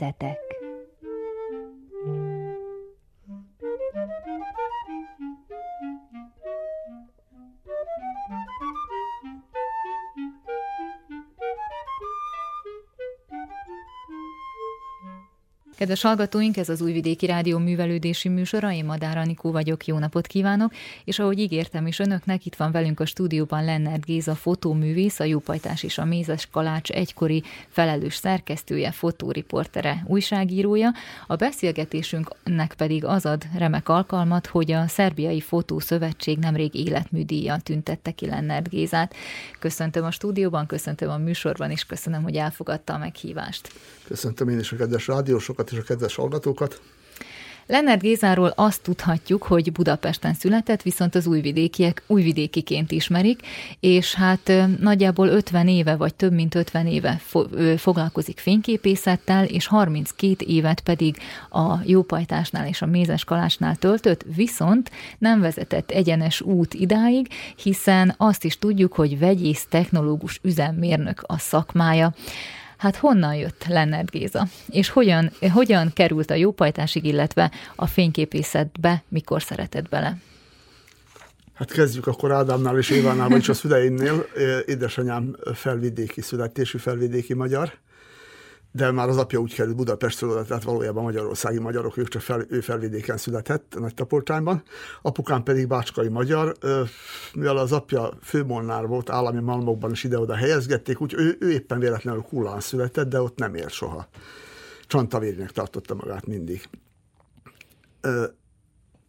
Metszetek Kedves hallgatóink, ez az Újvidéki Rádió művelődési műsora, én Madár Anikó vagyok, jó napot kívánok, és ahogy ígértem is önöknek, itt van velünk a stúdióban Lennert Géza fotóművész, a Jópajtás és a Mézes Kalács egykori felelős szerkesztője, fotóriportere, újságírója. A beszélgetésünknek pedig az ad remek alkalmat, hogy a Szerbiai Fotószövetség nemrég életműdíjjal tüntette ki Lennert Gézát. Köszöntöm a stúdióban, köszöntöm a műsorban, és köszönöm, hogy elfogadta a meghívást. Köszöntöm én is a kedves rádiósokat és a kedves hallgatókat. Lennert Gézáról azt tudhatjuk, hogy Budapesten született, viszont az újvidékiek újvidékiként ismerik, és hát nagyjából 50 éve, vagy több mint 50 éve foglalkozik fényképészettel, és 32 évet pedig a Jópajtásnál és a Mézes Kalásnál töltött, viszont nem vezetett egyenes út idáig, hiszen azt is tudjuk, hogy vegyész technológus üzemmérnök a szakmája. Hát honnan jött Lennert Géza? És hogyan, hogyan került a jópajtásig, illetve a fényképészetbe, mikor szeretett bele? Hát kezdjük akkor Ádámnál és Évánál, vagyis a szüleimnél. Édesanyám felvidéki születésű, felvidéki magyar de már az apja úgy került Budapestről, tehát valójában magyarországi magyarok, ők csak fel, ő felvidéken született, Nagy Tapolcsányban. Apukám pedig bácskai magyar, mivel az apja főmolnár volt, állami malmokban is ide-oda helyezgették, úgy ő, ő éppen véletlenül Kullán született, de ott nem élt soha. Csantavérnek tartotta magát mindig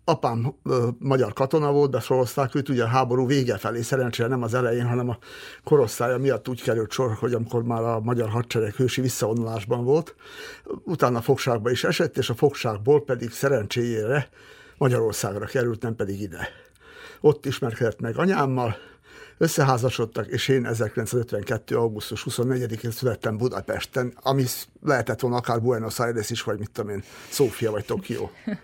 apám ö, magyar katona volt, besorozták őt, ugye a háború vége felé, szerencsére nem az elején, hanem a korosztálya miatt úgy került sor, hogy amikor már a magyar hadsereg hősi visszavonulásban volt, utána fogságba is esett, és a fogságból pedig szerencséjére Magyarországra került, nem pedig ide. Ott ismerkedett meg anyámmal, összeházasodtak, és én 1952. augusztus 24-én születtem Budapesten, ami lehetett volna akár Buenos Aires is, vagy mit tudom én, Szófia vagy Tokió.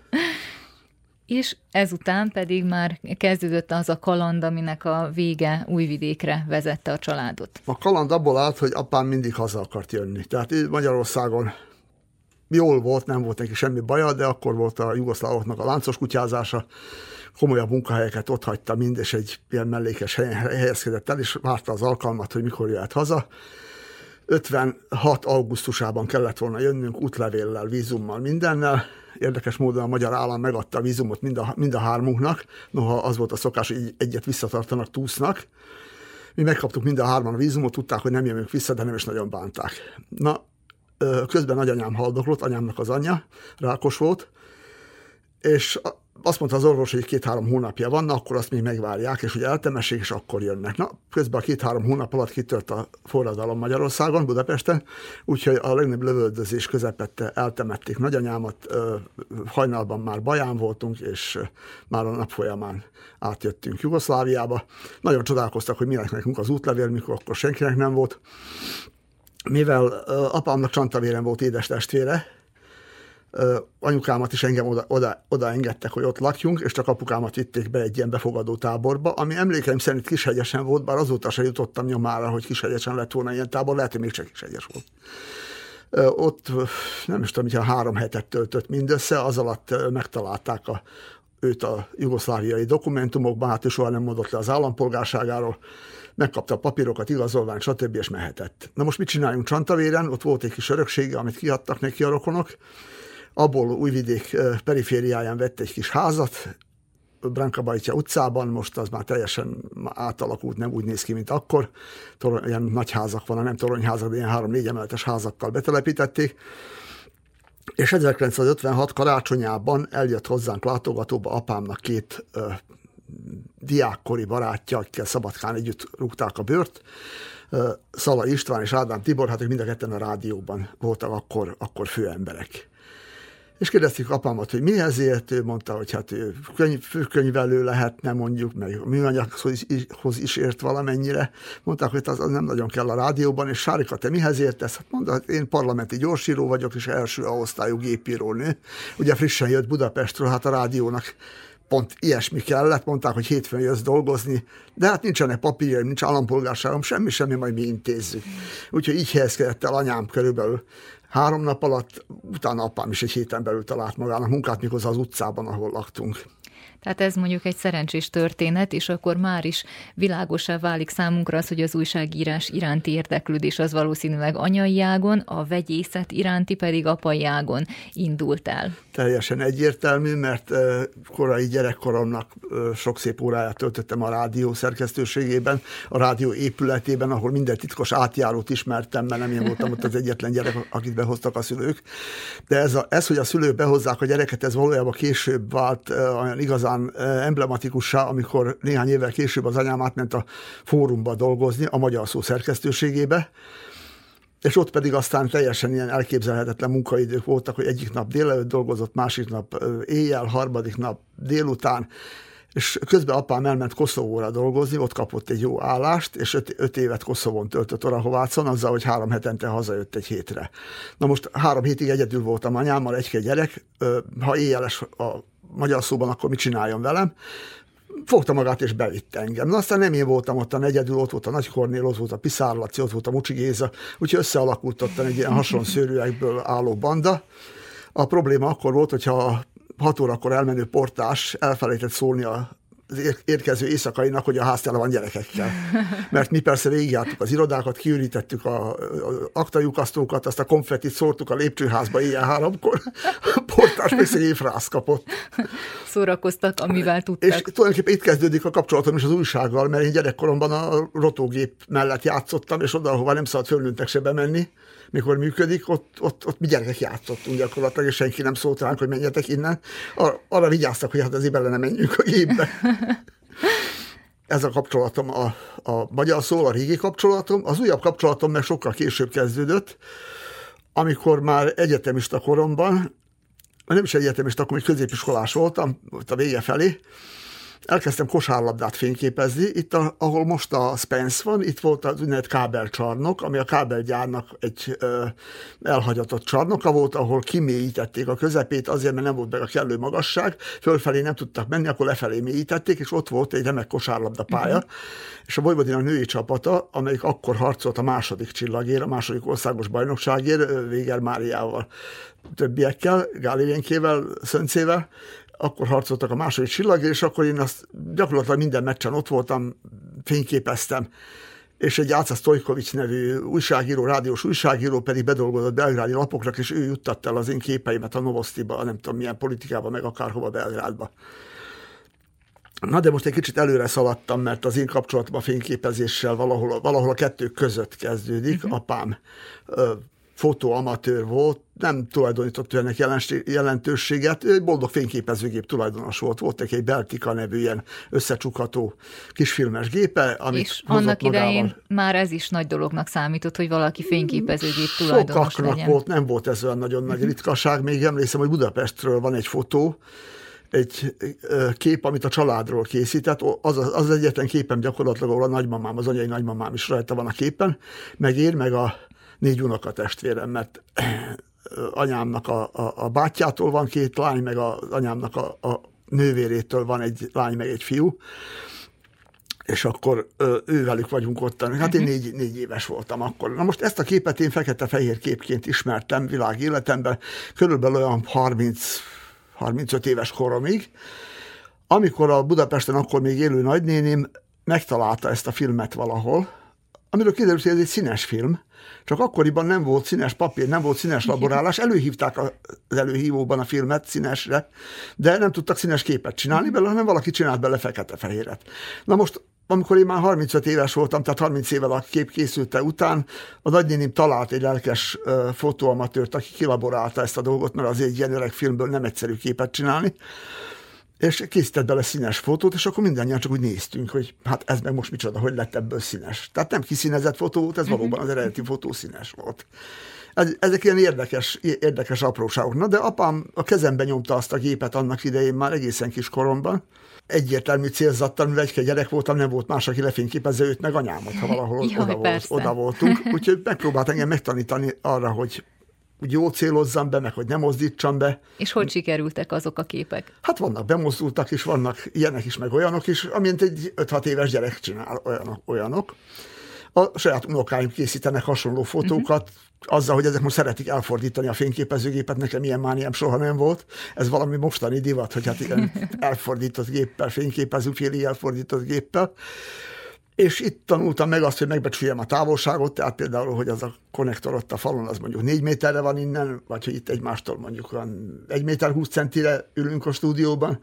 és ezután pedig már kezdődött az a kaland, aminek a vége újvidékre vezette a családot. A kaland abból állt, hogy apám mindig haza akart jönni. Tehát Magyarországon jól volt, nem volt neki semmi baja, de akkor volt a jugoszlávoknak a láncos kutyázása, komolyabb munkahelyeket ott hagyta mind, és egy ilyen mellékes helyen helyezkedett el, és várta az alkalmat, hogy mikor jöhet haza. 56. augusztusában kellett volna jönnünk útlevéllel, vízummal, mindennel, Érdekes módon a magyar állam megadta a vízumot mind a, mind a hármunknak, noha az volt a szokás, hogy egyet visszatartanak, túsznak. Mi megkaptuk mind a hárman a vízumot, tudták, hogy nem jövünk vissza, de nem is nagyon bánták. Na, közben nagyanyám haldoklott, anyámnak az anyja, rákos volt, és azt mondta az orvos, hogy két-három hónapja van, akkor azt még megvárják, és hogy eltemessék, és akkor jönnek. Na, közben a két-három hónap alatt kitört a forradalom Magyarországon, Budapesten, úgyhogy a legnagyobb lövöldözés közepette eltemették nagyanyámat, hajnalban már baján voltunk, és már a nap folyamán átjöttünk Jugoszláviába. Nagyon csodálkoztak, hogy minek nekünk az útlevél, mikor akkor senkinek nem volt. Mivel apámnak csantavéren volt édes testvére, anyukámat is engem oda, oda, oda engedtek, hogy ott lakjunk, és csak apukámat vitték be egy ilyen befogadó táborba, ami emlékeim szerint Kishegyesen volt, bár azóta se jutottam nyomára, hogy Kishegyesen lett volna ilyen tábor, lehet, hogy még csak Kishegyes volt. Ott nem is tudom, hogy három hetet töltött mindössze, az alatt megtalálták a, őt a jugoszláviai dokumentumokban, hát ő soha nem mondott le az állampolgárságáról, megkapta a papírokat, igazolvány, stb. és mehetett. Na most mit csináljunk Csantavéren? Ott volt egy kis öröksége, amit kiadtak neki a rokonok, abból Újvidék perifériáján vett egy kis házat, Brankabajtja utcában, most az már teljesen átalakult, nem úgy néz ki, mint akkor. Torony, ilyen nagy házak van, nem toronyházak, de ilyen három-négy emeletes házakkal betelepítették. És 1956 karácsonyában eljött hozzánk látogatóba apámnak két ö, diákkori barátja, akikkel Szabadkán együtt rúgták a bőrt. Ö, Szala István és Ádám Tibor, hát ők mind a ketten a rádióban voltak akkor, akkor főemberek és kérdeztük apámat, hogy mihez ért, ő mondta, hogy hát ő könyv, főkönyvelő lehetne mondjuk, meg a műanyaghoz is, is ért valamennyire. Mondták, hogy az, az nem nagyon kell a rádióban, és Sárika, te mihez értesz? Hát mondta, hogy én parlamenti gyorsíró vagyok, és első osztályú gépírónő. Ugye frissen jött Budapestről, hát a rádiónak pont ilyesmi kellett, mondták, hogy hétfőn jössz dolgozni, de hát nincsenek papírjaim, nincs állampolgárságom, semmi, semmi, majd mi intézzük. Úgyhogy így helyezkedett el anyám körülbelül három nap alatt, utána apám is egy héten belül talált magának munkát, mikor az utcában, ahol laktunk. Tehát ez mondjuk egy szerencsés történet, és akkor már is világosá válik számunkra az, hogy az újságírás iránti érdeklődés az valószínűleg anyai ágon, a vegyészet iránti pedig apai ágon indult el. Teljesen egyértelmű, mert korai gyerekkoromnak sok szép óráját töltöttem a rádió szerkesztőségében, a rádió épületében, ahol minden titkos átjárót ismertem, mert nem én voltam ott az egyetlen gyerek, akit behoztak a szülők. De ez, a, ez hogy a szülők behozzák a gyereket, ez valójában később vált olyan igazán igazán emblematikussá, amikor néhány évvel később az anyám átment a fórumba dolgozni, a magyar szó szerkesztőségébe, és ott pedig aztán teljesen ilyen elképzelhetetlen munkaidők voltak, hogy egyik nap délelőtt dolgozott, másik nap éjjel, harmadik nap délután, és közben apám elment Koszovóra dolgozni, ott kapott egy jó állást, és öt, öt évet Koszovon töltött Orahovácon, azzal, hogy három hetente hazajött egy hétre. Na most három hétig egyedül voltam anyámmal, egy gyerek, ha éjjeles a magyar szóban, akkor mit csináljon velem? fogta magát és bevitte engem. Na aztán nem én voltam ott a negyedül, ott volt a Nagy Kornél, ott volt a Piszár Laci, ott volt a Mucsi Géza, úgyhogy összealakult ott egy ilyen hasonló szőrűekből álló banda. A probléma akkor volt, hogyha hat órakor elmenő portás elfelejtett szólni a az érkező éjszakainak, hogy a ház tele van gyerekekkel. Mert mi persze végigjártuk az irodákat, kiürítettük a, a aktajukasztókat, azt a konfettit szórtuk a lépcsőházba éjjel háromkor. A portás még szegény kapott. Szórakoztak, amivel tudtak. És tulajdonképpen itt kezdődik a kapcsolatom is az újsággal, mert én gyerekkoromban a rotógép mellett játszottam, és oda, ahova nem szabad fölnőttek se bemenni, mikor működik, ott, ott, ott mi gyerekek játszottunk gyakorlatilag, és senki nem szólt ránk, hogy menjetek innen. Ar- arra vigyáztak, hogy hát azért bele nem menjünk a gépbe. Ez a kapcsolatom a, a magyar szó, a régi kapcsolatom. Az újabb kapcsolatom meg sokkal később kezdődött, amikor már egyetemista koromban, nem is egyetemista, akkor még középiskolás voltam, ott a vége felé, elkezdtem kosárlabdát fényképezni. Itt, a, ahol most a Spence van, itt volt az úgynevezett kábelcsarnok, ami a kábelgyárnak egy ö, elhagyatott csarnoka volt, ahol kimélyítették a közepét, azért, mert nem volt meg a kellő magasság, fölfelé nem tudtak menni, akkor lefelé mélyítették, és ott volt egy remek kosárlabda pálya, uh-huh. és a Vojvodina női csapata, amelyik akkor harcolt a második csillagért, a második országos bajnokságért, Véger Máriával, többiekkel, Gálévénkével, Szöncével, akkor harcoltak a második csillag, és akkor én azt gyakorlatilag minden meccsen ott voltam, fényképeztem, és egy Áca Stojkovics nevű újságíró, rádiós újságíró pedig bedolgozott belgrádi lapokra, és ő juttatta el az én képeimet a Novosztiba, nem tudom milyen politikába, meg akárhova Belgrádba. Na de most egy kicsit előre szaladtam, mert az én kapcsolatom a fényképezéssel valahol, valahol a kettő között kezdődik. Uh-huh. Apám fotóamatőr volt, nem tulajdonított ennek jelentőséget, ő boldog fényképezőgép tulajdonos volt. Volt egy Beltika nevű ilyen összecsukható kisfilmes gépe, amit És annak magával. idején már ez is nagy dolognak számított, hogy valaki fényképezőgép tulajdonos Sokaknak legyen. volt, nem volt ez olyan nagyon nagy ritkaság. Még emlékszem, hogy Budapestről van egy fotó, egy kép, amit a családról készített, az az, az egyetlen képem gyakorlatilag, ahol a nagymamám, az anyai nagymamám is rajta van a képen, meg én, meg a négy unokatestvérem, mert anyámnak a, a, a bátyjától van két lány, meg az anyámnak a, a nővérétől van egy lány, meg egy fiú, és akkor ővelük vagyunk ott. Hát én négy, négy éves voltam akkor. Na most ezt a képet én fekete-fehér képként ismertem világ életemben, körülbelül olyan 30 35 éves koromig, amikor a Budapesten akkor még élő nagynéném megtalálta ezt a filmet valahol, amiről kiderült, hogy ez egy színes film, csak akkoriban nem volt színes papír, nem volt színes laborálás, előhívták az előhívóban a filmet színesre, de nem tudtak színes képet csinálni belőle, hanem valaki csinált bele fekete-fehéret. Na most amikor én már 35 éves voltam, tehát 30 évvel a kép készülte után, a nagynéném talált egy lelkes fotóamatőrt, aki kilaborálta ezt a dolgot, mert azért egy ilyen öreg filmből nem egyszerű képet csinálni, és készített bele színes fotót, és akkor mindannyian csak úgy néztünk, hogy hát ez meg most micsoda, hogy lett ebből színes. Tehát nem kiszínezett fotó volt, ez uh-huh. valóban az eredeti fotó színes volt. Ez, ezek ilyen érdekes, érdekes apróságok. Na, de apám a kezembe nyomta azt a gépet annak idején már egészen kis koromban. Egyértelmű célzattal, mivel egy gyerek voltam, nem volt más, aki lefényképezze őt, meg anyámat, ha valahol Jaj, oda, volt, oda voltunk. Úgyhogy megpróbált engem megtanítani arra, hogy jól célozzam be, meg hogy nem mozdítsam be. És hogy sikerültek azok a képek? Hát vannak bemozdultak is, vannak ilyenek is, meg olyanok is, amint egy 5-6 éves gyerek csinál olyanok. olyanok. A saját unokáim készítenek hasonló fotókat, uh-huh. azzal, hogy ezek most szeretik elfordítani a fényképezőgépet, nekem ilyen mániám soha nem volt. Ez valami mostani divat, hogy hát ilyen elfordított géppel, fényképező, félig elfordított géppel. És itt tanultam meg azt, hogy megbecsüljem a távolságot, tehát például, hogy az a konnektor ott a falon, az mondjuk négy méterre van innen, vagy hogy itt egymástól mondjuk van egy méter húsz centire ülünk a stúdióban,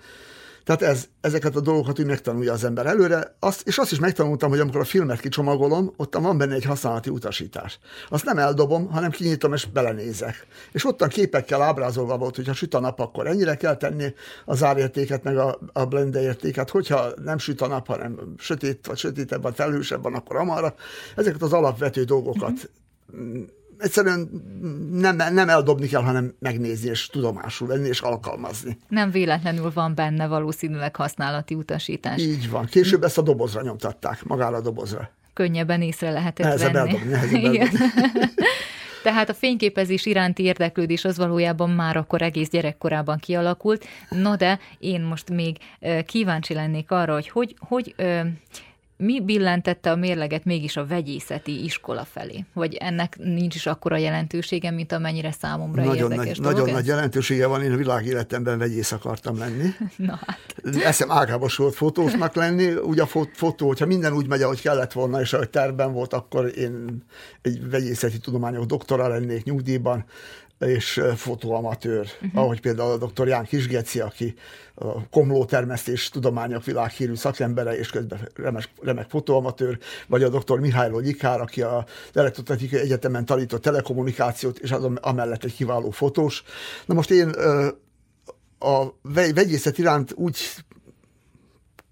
tehát ez, ezeket a dolgokat úgy megtanulja az ember előre, azt, és azt is megtanultam, hogy amikor a filmet kicsomagolom, ott van benne egy használati utasítás. Azt nem eldobom, hanem kinyitom és belenézek. És ottan képekkel ábrázolva volt, hogy ha süt a nap, akkor ennyire kell tenni az árértéket, meg a, a blende értéket, hogyha nem süt a nap, hanem sötét, vagy sötétebb, vagy felhősebb van, akkor amarra. Ezeket az alapvető dolgokat mm-hmm egyszerűen nem, nem eldobni kell, hanem megnézni, és tudomásul venni, és alkalmazni. Nem véletlenül van benne valószínűleg használati utasítás. Így van. Később ezt a dobozra nyomtatták, magára a dobozra. Könnyebben észre lehetett nehezebb venni. Eldobni, nehezebb eldobni. Tehát a fényképezés iránti érdeklődés az valójában már akkor egész gyerekkorában kialakult. No de én most még kíváncsi lennék arra, hogy hogy, hogy mi billentette a mérleget mégis a vegyészeti iskola felé? Vagy ennek nincs is akkora jelentősége, mint amennyire számomra nagyon érdekes nagy, Nagyon ez? nagy jelentősége van, én a világéletemben vegyész akartam lenni. Na hát. Eszem ágában volt fotósnak lenni, ugye a fotó, hogyha minden úgy megy, ahogy kellett volna, és ahogy terben volt, akkor én egy vegyészeti tudományok doktora lennék nyugdíjban, és fotóamatőr, uh-huh. ahogy például a dr. Ján Kisgeci, aki a komlótermesztés tudományok világhírű szakembere, és közben remek, remek fotóamatőr, vagy a dr. Mihály Gyikár, aki a Elektrotechnikai Egyetemen tanított telekommunikációt, és az amellett egy kiváló fotós. Na most én a vegyészet iránt úgy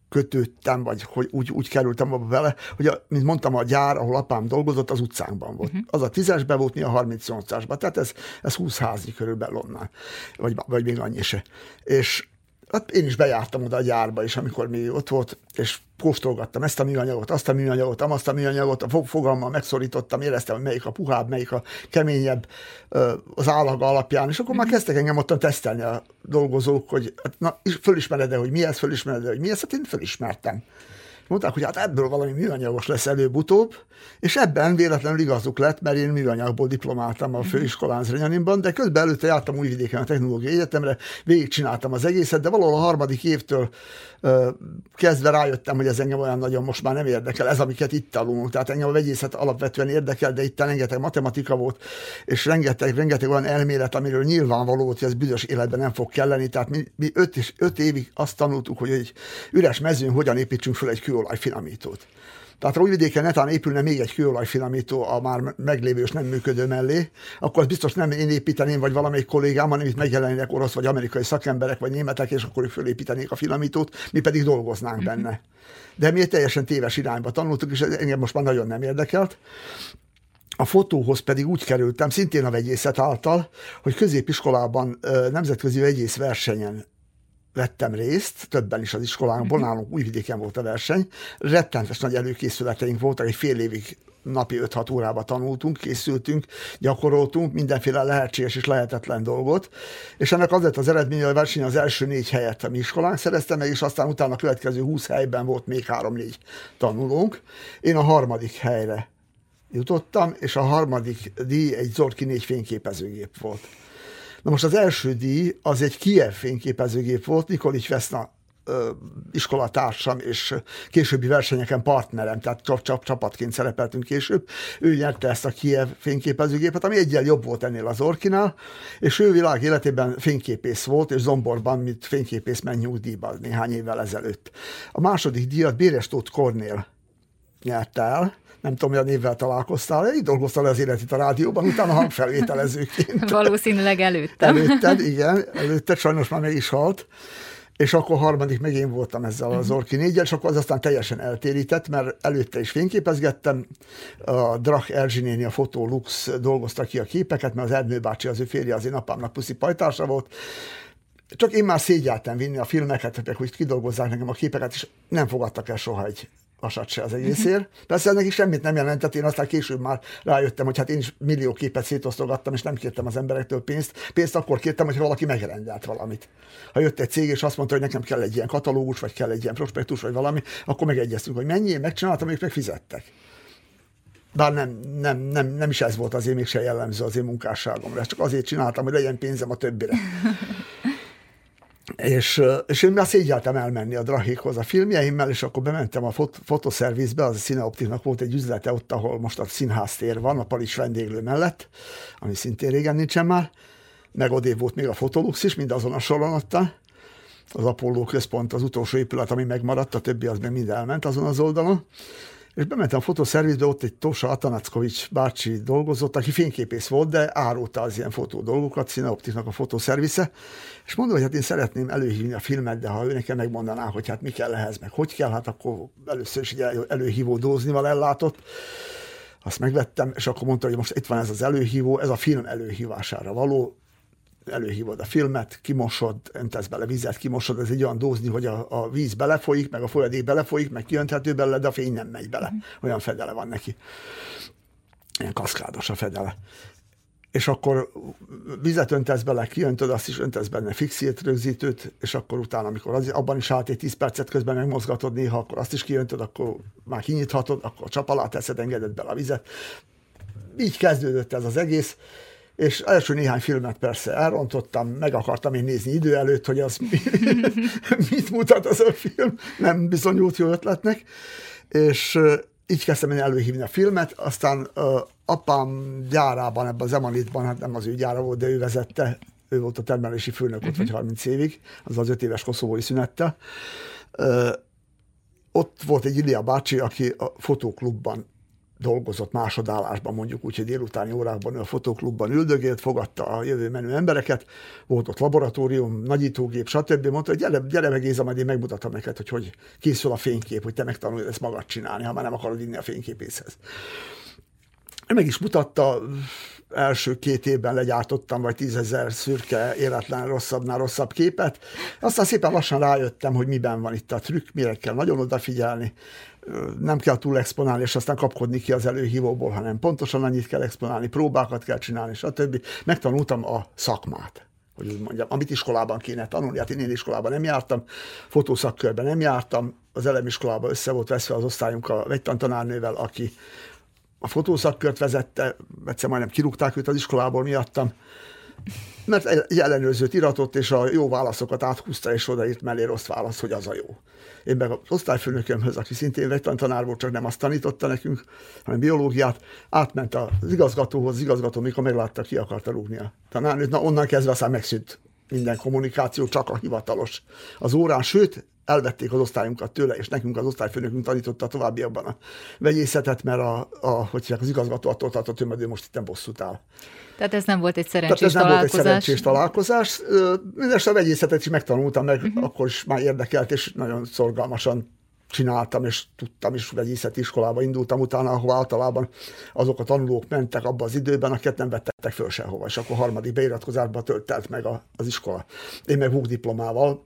kötődtem, vagy hogy úgy, úgy kerültem abba vele, hogy a, mint mondtam, a gyár, ahol apám dolgozott, az utcánkban volt. Uh-huh. Az a tízesben volt, mi a 38-asban. Tehát ez, ez 20 házi körülbelül onnan, vagy, vagy még annyi se. És hát én is bejártam oda a gyárba is, amikor mi ott volt, és kóstolgattam ezt a műanyagot, azt a műanyagot, azt a műanyagot, a fogalmmal megszorítottam, éreztem, hogy melyik a puhább, melyik a keményebb az állaga alapján, és akkor már mhm. kezdtek engem ott tesztelni a dolgozók, hogy hát, na, fölismered-e, hogy mi ez, fölismered-e, hogy mi ez, hát én fölismertem mondták, hogy hát ebből valami műanyagos lesz előbb-utóbb, és ebben véletlenül igazuk lett, mert én műanyagból diplomáltam a mhm. főiskolán Zrenyaninban, de közben előtte jártam Újvidéken a Technológiai Egyetemre, végigcsináltam az egészet, de valahol a harmadik évtől ö, kezdve rájöttem, hogy ez engem olyan nagyon most már nem érdekel, ez amiket itt tanulunk. Tehát engem a vegyészet alapvetően érdekel, de itt rengeteg matematika volt, és rengeteg, rengeteg olyan elmélet, amiről nyilvánvaló volt, hogy ez büdös életben nem fog kelleni. Tehát mi, mi öt, és öt évig azt tanultuk, hogy egy üres mezőn hogyan építsünk fel egy kül kőolajfinomítót. Tehát ha újvidéken netán épülne még egy kőolajfinomító a már meglévő és nem működő mellé, akkor az biztos nem én építeném, vagy valamelyik kollégám, hanem itt megjelennek orosz vagy amerikai szakemberek, vagy németek, és akkor ők fölépítenék a finomítót, mi pedig dolgoznánk benne. De mi egy teljesen téves irányba tanultuk, és engem most már nagyon nem érdekelt. A fotóhoz pedig úgy kerültem, szintén a vegyészet által, hogy középiskolában nemzetközi vegyész versenyen vettem részt, többen is az iskolánkból, uh-huh. nálunk Újvidéken volt a verseny, rettentes nagy előkészületeink voltak, egy fél évig napi 5-6 órába tanultunk, készültünk, gyakoroltunk mindenféle lehetséges és lehetetlen dolgot, és ennek az lett az eredménye, hogy a verseny az első négy helyet a mi iskolánk szerezte meg, és aztán utána a következő 20 helyben volt még 3-4 tanulónk. Én a harmadik helyre jutottam, és a harmadik díj egy Zorki négy fényképezőgép volt. Na most az első díj az egy Kiev fényképezőgép volt, Nikolics Veszna iskolatársam és későbbi versenyeken partnerem, tehát csap, csap, csapatként szerepeltünk később. Ő nyerte ezt a Kiev fényképezőgépet, ami egyel jobb volt ennél az Orkinál, és ő világ életében fényképész volt, és Zomborban, mint fényképész ment nyugdíjba néhány évvel ezelőtt. A második díjat Béres Tóth Kornél nyerte el, nem tudom, milyen névvel találkoztál, így dolgoztál az életét a rádióban, utána hangfelvételezőként. Valószínűleg előttem. Előtted, igen, előtted, sajnos már meg is halt és akkor harmadik meg én voltam ezzel az mhm. Orki négyel, és akkor az aztán teljesen eltérített, mert előtte is fényképezgettem, a Drach Erzsinéni, a Fotó Lux dolgozta ki a képeket, mert az Erdnő bácsi, az ő férje, az én apámnak puszi pajtársa volt, csak én már szégyeltem vinni a filmeket, hogy kidolgozzák nekem a képeket, és nem fogadtak el soha egy vasat se az egészért. Persze ennek is semmit nem jelentett, én aztán később már rájöttem, hogy hát én is millió képet szétosztogattam, és nem kértem az emberektől pénzt. Pénzt akkor kértem, hogy valaki megrendelt valamit. Ha jött egy cég, és azt mondta, hogy nekem kell egy ilyen katalógus, vagy kell egy ilyen prospektus, vagy valami, akkor megegyeztünk, hogy mennyi, én megcsináltam, ők meg fizettek. bár nem, nem, nem, nem is ez volt az én mégse jellemző az én munkásságomra, ezt csak azért csináltam, hogy legyen pénzem a többire. És, és én már szégyeltem elmenni a Drahékhoz a filmjeimmel, és akkor bementem a fot- fotoszervizbe, az a Cineoptiknak volt egy üzlete ott, ahol most a színháztér van, a Palics vendéglő mellett, ami szintén régen nincsen már, meg odébb volt még a Fotolux is, mind azon a soron ott, az Apollo központ az utolsó épület, ami megmaradt, a többi az meg mind elment azon az oldalon és bementem a fotoszervizbe, ott egy Tosa Atanackovics bácsi dolgozott, aki fényképész volt, de árulta az ilyen fotó dolgokat, Cineoptiknak a fotoszervisze, és mondom, hogy hát én szeretném előhívni a filmet, de ha ő nekem megmondaná, hogy hát mi kell ehhez, meg hogy kell, hát akkor először is egy előhívó dóznival ellátott, azt megvettem, és akkor mondta, hogy most itt van ez az előhívó, ez a film előhívására való, előhívod a filmet, kimosod, öntesz bele vizet, kimosod, ez egy olyan dózni, hogy a, a víz belefolyik, meg a folyadék belefolyik, meg kiönthető belőle, de a fény nem megy bele. Olyan fedele van neki. Ilyen kaszkádos a fedele. És akkor vizet öntesz bele, kiöntöd, azt is öntesz benne fixírt rögzítőt, és akkor utána, amikor az, abban is állt egy 10 percet közben megmozgatod néha, akkor azt is kiöntöd, akkor már kinyithatod, akkor a csap alá teszed, engeded bele a vizet. Így kezdődött ez az egész és első néhány filmet persze elrontottam, meg akartam én nézni idő előtt, hogy az mit mutat az a film, nem bizonyult jó ötletnek, és így kezdtem én előhívni a filmet, aztán uh, apám gyárában, ebben az Emanitban, hát nem az ő gyára volt, de ő vezette, ő volt a termelési főnök ott, uh-huh. vagy 30 évig, az az öt éves koszovói szünettel. Uh, ott volt egy Ilia bácsi, aki a fotóklubban dolgozott másodállásban, mondjuk úgy, hogy délutáni órákban a fotóklubban üldögélt, fogadta a jövő menő embereket, volt ott laboratórium, nagyítógép, stb. Mondta, hogy gyere, gyere meg Géza, majd én megmutatom neked, hogy hogy készül a fénykép, hogy te megtanulod ezt magad csinálni, ha már nem akarod inni a fényképészhez. Meg is mutatta, első két évben legyártottam vagy tízezer szürke, életlen rosszabbnál rosszabb képet. Aztán szépen lassan rájöttem, hogy miben van itt a trükk, mire kell nagyon odafigyelni nem kell túl exponálni, és aztán kapkodni ki az előhívóból, hanem pontosan annyit kell exponálni, próbákat kell csinálni, stb. Megtanultam a szakmát hogy úgy mondjam, amit iskolában kéne tanulni. Hát én, én iskolában nem jártam, fotószakkörben nem jártam, az elemiskolában össze volt veszve az osztályunk a vegytantanárnővel, aki a fotószakkört vezette, egyszer majdnem kirúgták őt az iskolából miattam, mert egy ellenőrzőt iratott, és a jó válaszokat áthúzta, és odaírt mellé rossz válasz, hogy az a jó. Én meg az osztályfőnökömhöz, aki szintén egy tanár volt, csak nem azt tanította nekünk, hanem biológiát, átment az igazgatóhoz, az igazgató, mikor meglátta, ki akarta rúgni a tanárnőt, na onnan kezdve aztán megszűnt minden kommunikáció, csak a hivatalos az órán, sőt, elvették az osztályunkat tőle, és nekünk az osztályfőnökünk tanította továbbiakban a vegyészetet, mert a, a, hogy az igazgató attól tartott, hogy most itt bosszút áll. Tehát ez nem volt egy szerencsés Tehát ez nem volt egy szerencsés találkozás. Mindenesetre a vegyészetet is megtanultam, meg uh-huh. akkor is már érdekelt, és nagyon szorgalmasan csináltam, és tudtam is, vegyészeti iskolába indultam utána, ahol általában azok a tanulók mentek abban az időben, akiket nem vettek föl sehova, és akkor harmadik beiratkozásba töltelt meg a, az iskola. Én meg diplomával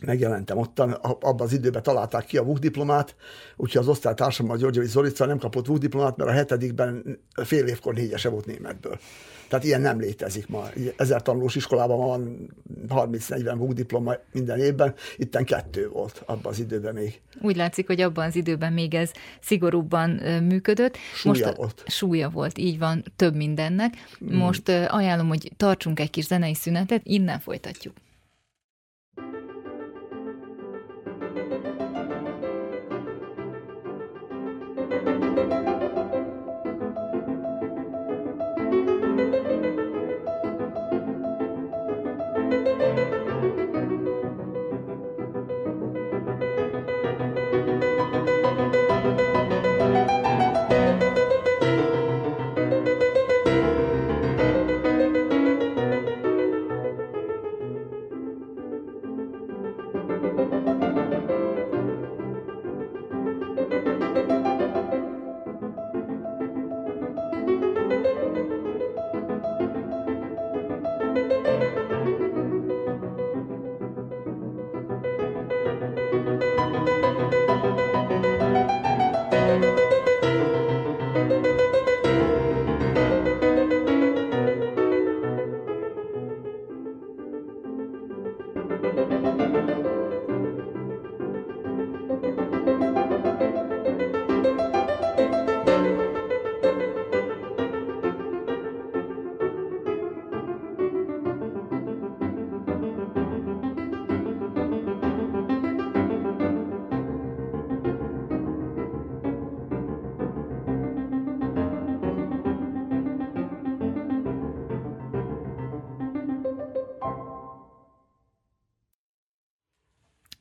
megjelentem ottan, abban az időben találták ki a VUK úgyhogy az osztálytársam, a Györgyevi Zolica nem kapott VUK mert a hetedikben fél évkor négyese volt németből. Tehát ilyen nem létezik ma. Ezer tanulós iskolában van 30-40 VUK diploma minden évben, itten kettő volt abban az időben még. Úgy látszik, hogy abban az időben még ez szigorúbban működött. Súlya Most volt. Súlya volt, így van, több mindennek. Mm. Most ajánlom, hogy tartsunk egy kis zenei szünetet, innen folytatjuk.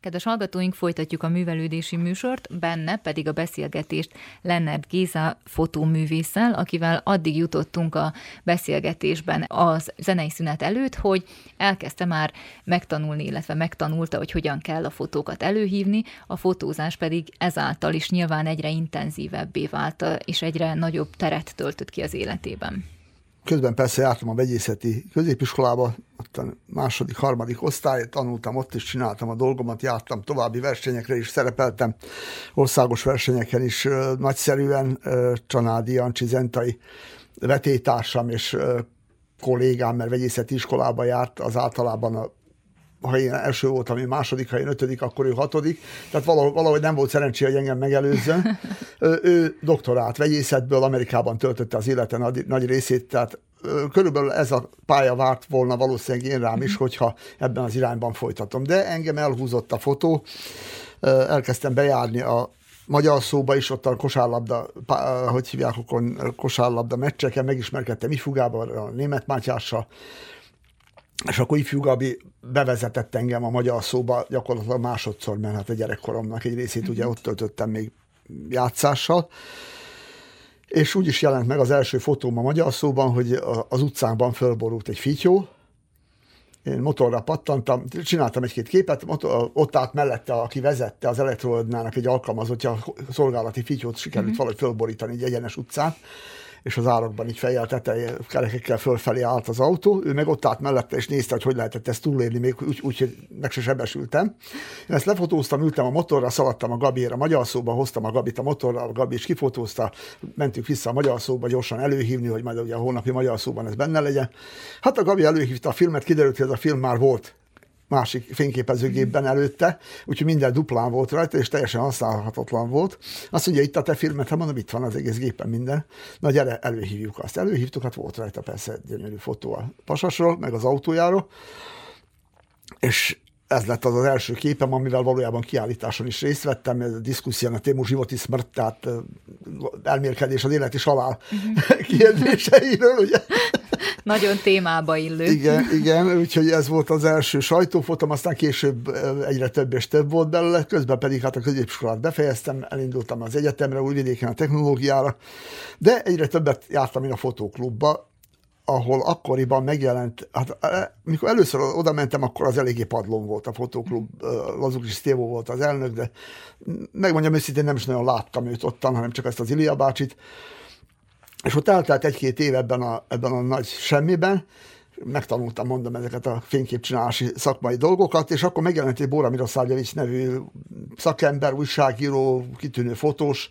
Kedves hallgatóink, folytatjuk a művelődési műsort, benne pedig a beszélgetést Lennert Géza fotóművésszel, akivel addig jutottunk a beszélgetésben az zenei szünet előtt, hogy elkezdte már megtanulni, illetve megtanulta, hogy hogyan kell a fotókat előhívni, a fotózás pedig ezáltal is nyilván egyre intenzívebbé vált, és egyre nagyobb teret töltött ki az életében. Közben persze jártam a vegyészeti középiskolába, ott a második, harmadik osztály, tanultam ott is, csináltam a dolgomat, jártam további versenyekre is, szerepeltem országos versenyeken is nagyszerűen, Csanádi Jancsi Zentai vetétársam és kollégám, mert vegyészeti iskolába járt, az általában a ha én első voltam, én második, ha én ötödik, akkor ő hatodik. Tehát valahogy, valahogy nem volt szerencsé, hogy engem megelőzzön. ő, ő doktorát vegyészetből Amerikában töltötte az élete nagy, nagy részét, tehát körülbelül ez a pálya várt volna valószínűleg én rám is, mhm. hogyha ebben az irányban folytatom. De engem elhúzott a fotó, elkezdtem bejárni a magyar szóba is, ott a kosárlabda, hogy hívják, akkor kosárlabda meccseken megismerkedtem Ifugában, a német Mátyással, és akkor ifjú Gabi bevezetett engem a magyar szóba gyakorlatilag másodszor, mert hát a gyerekkoromnak egy részét ugye ott töltöttem még játszással. És úgy is jelent meg az első fotóm a magyar szóban, hogy az utcánkban fölborult egy fityó, én motorra pattantam, csináltam egy-két képet, ott állt mellette, aki vezette az elektroodnának egy alkalmazottja, a szolgálati fityót sikerült mm-hmm. valahogy fölborítani egy egyenes utcán, és az árokban így fejjel teteje, kerekekkel fölfelé állt az autó, ő meg ott állt mellette, és nézte, hogy hogy lehetett ezt túlélni, még úgy, úgy hogy meg se sebesültem. Én ezt lefotóztam, ültem a motorra, szaladtam a Gabiére, a magyar szóba, hoztam a Gabit a motorra, a Gabi is kifotózta, mentünk vissza a magyar szóba, gyorsan előhívni, hogy majd ugye a hónapi magyar szóban ez benne legyen. Hát a Gabi előhívta a filmet, kiderült, hogy ez a film már volt másik fényképezőgépben előtte, úgyhogy minden duplán volt rajta, és teljesen használhatatlan volt. Azt mondja, itt a te filmet, hát mondom, itt van az egész gépen minden. Na gyere, előhívjuk azt. Előhívtuk, hát volt rajta persze gyönyörű fotó a pasasról, meg az autójáról, és ez lett az az első képem, amivel valójában kiállításon is részt vettem, ez a diszkuszión a témú životi smrt, tehát elmérkedés az élet és halál uh-huh. kérdéseiről, ugye? Nagyon témába illő. Igen, igen, úgyhogy ez volt az első sajtófotom, aztán később egyre több és több volt belőle, közben pedig hát a középiskolát befejeztem, elindultam az egyetemre, újvidéken a technológiára, de egyre többet jártam én a fotóklubba, ahol akkoriban megjelent, hát mikor először oda mentem, akkor az eléggé padlón volt a fotóklub, Lazukis Stévó volt az elnök, de megmondjam őszintén, nem is nagyon láttam őt ottan, hanem csak ezt az Ilia bácsit, és ott eltelt egy-két év ebben a, ebben a nagy semmiben, megtanultam, mondom, ezeket a fényképcsinálási szakmai dolgokat, és akkor megjelent egy Bóra Miroszlávjevics nevű szakember, újságíró, kitűnő fotós,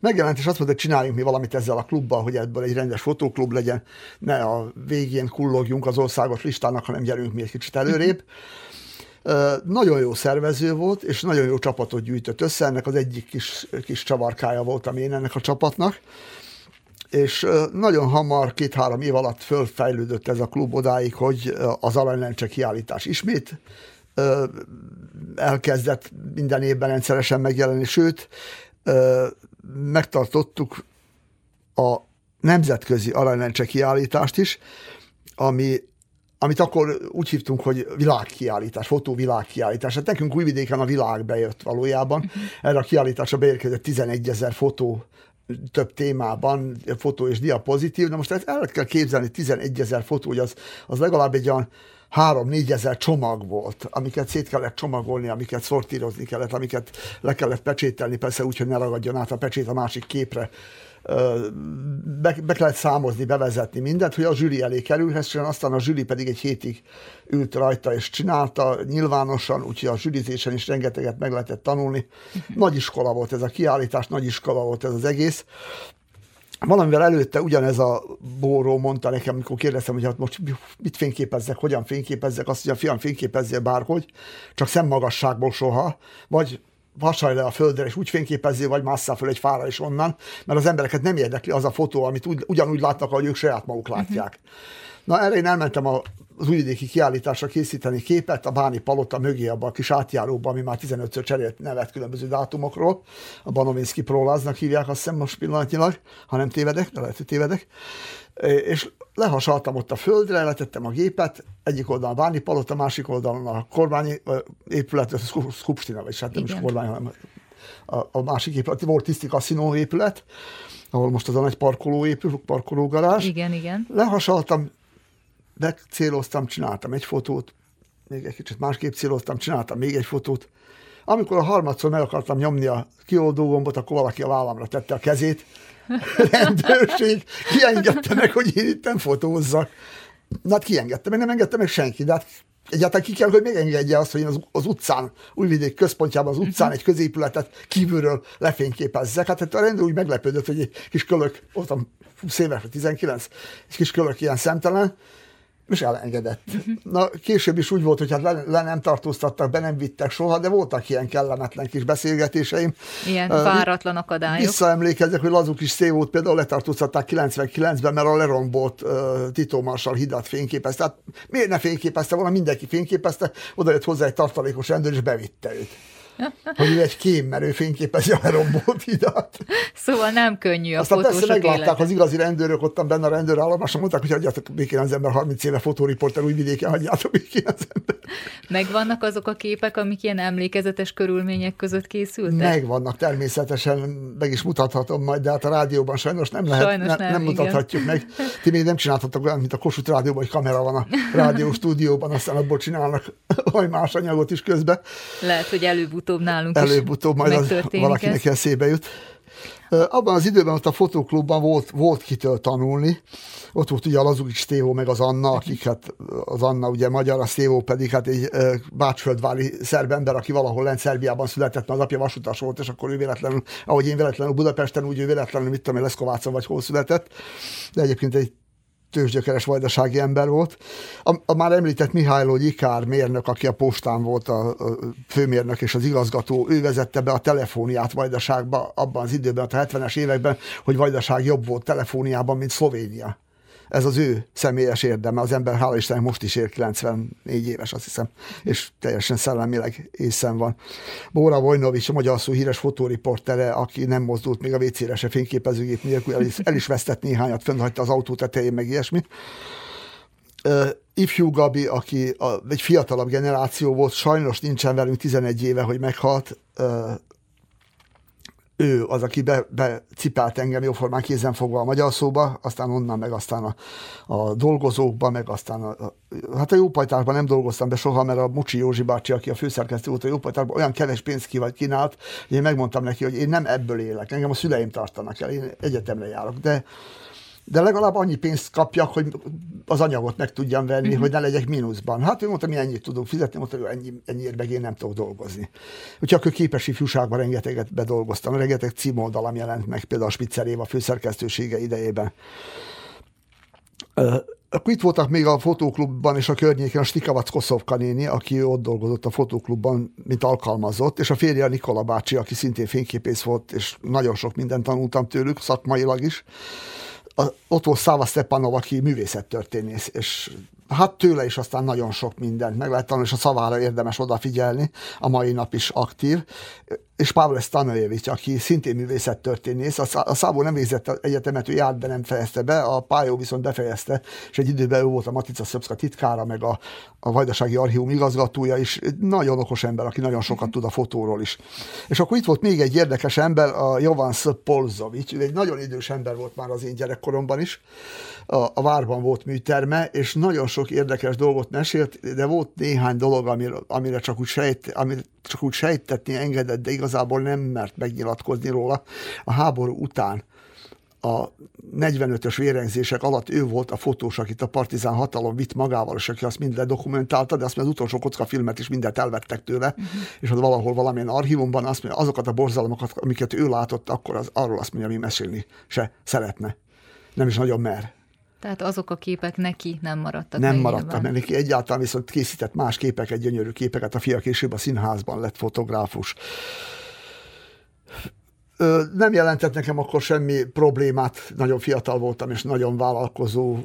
megjelent, és azt mondta, hogy csináljunk mi valamit ezzel a klubbal, hogy ebből egy rendes fotóklub legyen, ne a végén kullogjunk az országos listának, hanem gyerünk mi egy kicsit előrébb. Nagyon jó szervező volt, és nagyon jó csapatot gyűjtött össze, ennek az egyik kis, kis csavarkája voltam én ennek a csapatnak és nagyon hamar, két-három év alatt fölfejlődött ez a klub odáig, hogy az aranylencse kiállítás ismét elkezdett minden évben rendszeresen megjelenni, sőt, megtartottuk a nemzetközi aranylencse kiállítást is, ami amit akkor úgy hívtunk, hogy világkiállítás, fotóvilágkiállítás. Hát nekünk Újvidéken a világ bejött valójában. Erre a kiállításra beérkezett 11 ezer fotó több témában, fotó és diapozitív, de most ezt el kell képzelni, 11 ezer fotó, hogy az, az legalább egy olyan 3-4 ezer csomag volt, amiket szét kellett csomagolni, amiket szortírozni kellett, amiket le kellett pecsételni, persze úgy, hogy ne ragadjon át a pecsét a másik képre be, be kellett számozni, bevezetni mindent, hogy a zsűri elé kerülhessen, aztán a zsűri pedig egy hétig ült rajta és csinálta nyilvánosan, úgyhogy a zsűrizésen is rengeteget meg lehetett tanulni. Nagy iskola volt ez a kiállítás, nagy iskola volt ez az egész. Valamivel előtte ugyanez a bóró mondta nekem, amikor kérdeztem, hogy hát most mit fényképezzek, hogyan fényképezzek, azt mondja, fiam, fényképezzél bárhogy, csak szemmagasságból soha, vagy vasalj le a földre, és úgy fényképezzél, vagy másszál föl egy fára is onnan, mert az embereket nem érdekli az a fotó, amit úgy, ugyanúgy látnak, ahogy ők saját maguk látják. Uh-huh. Na erre én elmentem a az újvidéki kiállításra készíteni képet a Báni Palota mögé, abban a kis átjáróban, ami már 15-ször cserélt nevet különböző dátumokról. A Banovinski Prolaznak hívják azt hiszem most pillanatnyilag, ha nem tévedek, de lehet, hogy tévedek. És lehasaltam ott a földre, letettem a gépet, egyik oldalon a Báni Palota, másik oldalon a kormány épület, a Skupstina, vagy hát nem Igen. is kormány, hanem a, a másik épület, volt tiszti kaszinó épület, ahol most az a nagy parkoló épül, parkológarázs. Igen, igen. Lehasaltam, céloztam, csináltam egy fotót, még egy kicsit másképp céloztam, csináltam még egy fotót. Amikor a harmadszor meg akartam nyomni a kioldó gombot, akkor valaki a vállamra tette a kezét. Rendőrség kiengedte meg, hogy én itt nem fotózzak. Na hát kiengedte meg, nem engedte meg senki, de hát egyáltalán ki kell, hogy megengedje azt, hogy én az, az utcán, Újvidék központjában az utcán egy középületet kívülről lefényképezzek. Hát, hát a rendőr úgy meglepődött, hogy egy kis kölök, voltam 20 éves, 19, egy kis kölök ilyen szemtelen, és elengedett. Na, később is úgy volt, hogy hát le, le nem tartóztattak, be nem vittek soha, de voltak ilyen kellemetlen kis beszélgetéseim. Ilyen váratlan akadályok. Visszaemlékezek, hogy Lazuk is Szévót például letartóztatták 99-ben, mert a lerombolt uh, Tito hidat fényképezte. Tehát miért ne fényképezte volna, mindenki fényképezte, oda jött hozzá egy tartalékos rendőr, és bevitte őt hogy egy kém, mert ő fényképezi a lerombolt hidat. Szóval nem könnyű a Aztán persze meglátták élete. az igazi rendőrök ott benne a rendőrállomáson, mondták, hogy hagyjátok békén az ember 30 éve fotóriporter új vidéken, hagyjátok békén az ember. Megvannak azok a képek, amik ilyen emlékezetes körülmények között készültek? Megvannak, természetesen meg is mutathatom majd, de hát a rádióban sajnos nem lehet, sajnos ne, nem, nem mutathatjuk meg. Ti még nem csináltatok olyan, mint a Kossuth rádióban, hogy kamera van a rádió stúdióban, aztán abból csinálnak majd más anyagot is közben. Lehet, hogy előbb előbb-utóbb nálunk Előbb-utóbb majd az valakinek ez. eszébe jut. Abban az időben ott a fotóklubban volt, volt kitől tanulni. Ott volt ugye a Lazukics Tévó, meg az Anna, akik hát az Anna ugye magyar, a Tévó pedig hát egy bácsföldvári szerb ember, aki valahol lent Szerbiában született, mert az apja vasutas volt, és akkor ő véletlenül, ahogy én véletlenül Budapesten, úgy ő véletlenül, mit tudom én, Leszkovácon vagy hol született. De egyébként egy tőzsgyökeres vajdasági ember volt. A, a már említett Mihályló Gyikár mérnök, aki a postán volt a, a főmérnök és az igazgató, ő vezette be a telefóniát Vajdaságba abban az időben, a 70-es években, hogy Vajdaság jobb volt telefóniában, mint Szlovénia ez az ő személyes érdeme. Az ember, hála Istennek, most is ér 94 éves, azt hiszem, és teljesen szellemileg észen van. Bóra Vojnovics, a magyar szó híres fotóriportere, aki nem mozdult még a WC-re se fényképezőgép nélkül, el is, el is vesztett néhányat, fönnhagyta az autó tetején, meg ilyesmi. Uh, ifjú Gabi, aki a, egy fiatalabb generáció volt, sajnos nincsen velünk 11 éve, hogy meghalt, uh, ő az, aki be, becipált engem jóformán kézen fogva a magyar szóba, aztán onnan meg aztán a, a dolgozókba, meg aztán a, a, hát a jópajtárban nem dolgoztam be soha, mert a Mucsi Józsi bácsi, aki a főszerkesztő volt a jópajtárban, olyan kevés pénzt kínált, hogy én megmondtam neki, hogy én nem ebből élek, engem a szüleim tartanak el, én egyetemre járok, de de legalább annyi pénzt kapjak, hogy az anyagot meg tudjam venni, uh-huh. hogy ne legyek mínuszban. Hát ő mondta, mi ennyit tudunk fizetni, mondta, hogy ennyi, ennyiért meg én nem tudok dolgozni. Úgyhogy akkor képes ifjúságban rengeteget bedolgoztam, rengeteg címoldalam jelent meg, például a Spitzer Éva főszerkesztősége idejében. Akkor itt voltak még a fotóklubban és a környéken a Stikavac Koszovka néni, aki ott dolgozott a fotóklubban, mint alkalmazott, és a férje Nikola bácsi, aki szintén fényképész volt, és nagyon sok mindent tanultam tőlük, szakmailag is a, ott volt Száva Stepanov, aki művészettörténész, és hát tőle is aztán nagyon sok mindent meg lehet tanulni, és a szavára érdemes odafigyelni, a mai nap is aktív és Pavel Stanojevic, aki szintén művészettörténész. A Szabó nem végzett egyetemet, ő járt, de nem fejezte be, a Pályó viszont befejezte, és egy időben ő volt a Matica Szöpszka titkára, meg a, a Vajdasági Archívum igazgatója is. Egy nagyon okos ember, aki nagyon sokat tud a fotóról is. És akkor itt volt még egy érdekes ember, a Jovan Polzovic, ő egy nagyon idős ember volt már az én gyerekkoromban is, a, a várban volt műterme, és nagyon sok érdekes dolgot mesélt, de volt néhány dolog, amire, amire csak úgy, sejt, amire csak úgy sejtetni engedett, de igazából nem mert megnyilatkozni róla. A háború után a 45-ös vérengzések alatt ő volt a fotós, akit a partizán hatalom vitt magával, és aki azt mind ledokumentálta, de azt az utolsó kocka filmet is mindent elvettek tőle, uh-huh. és az valahol valamilyen archívumban azt mondja, azokat a borzalmakat, amiket ő látott, akkor az, arról azt mondja, mi mesélni se szeretne. Nem is nagyon mer. Tehát azok a képek neki nem maradtak Nem maradtak mert neki egyáltalán, viszont készített más képeket, gyönyörű képeket. A fia később a színházban lett fotográfus. Nem jelentett nekem akkor semmi problémát, nagyon fiatal voltam, és nagyon vállalkozó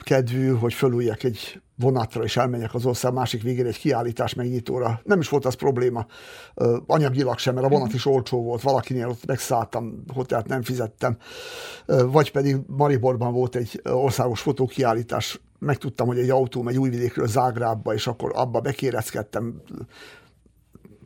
kedvű, hogy fölüljek egy vonatra, és elmenjek az ország másik végére egy kiállítás megnyitóra. Nem is volt az probléma, anyagilag sem, mert a vonat is olcsó volt, valakinél ott megszálltam, hotelt nem fizettem. Vagy pedig Mariborban volt egy országos fotókiállítás, megtudtam, hogy egy autó megy Újvidékről Zágrábba, és akkor abba bekéreckedtem,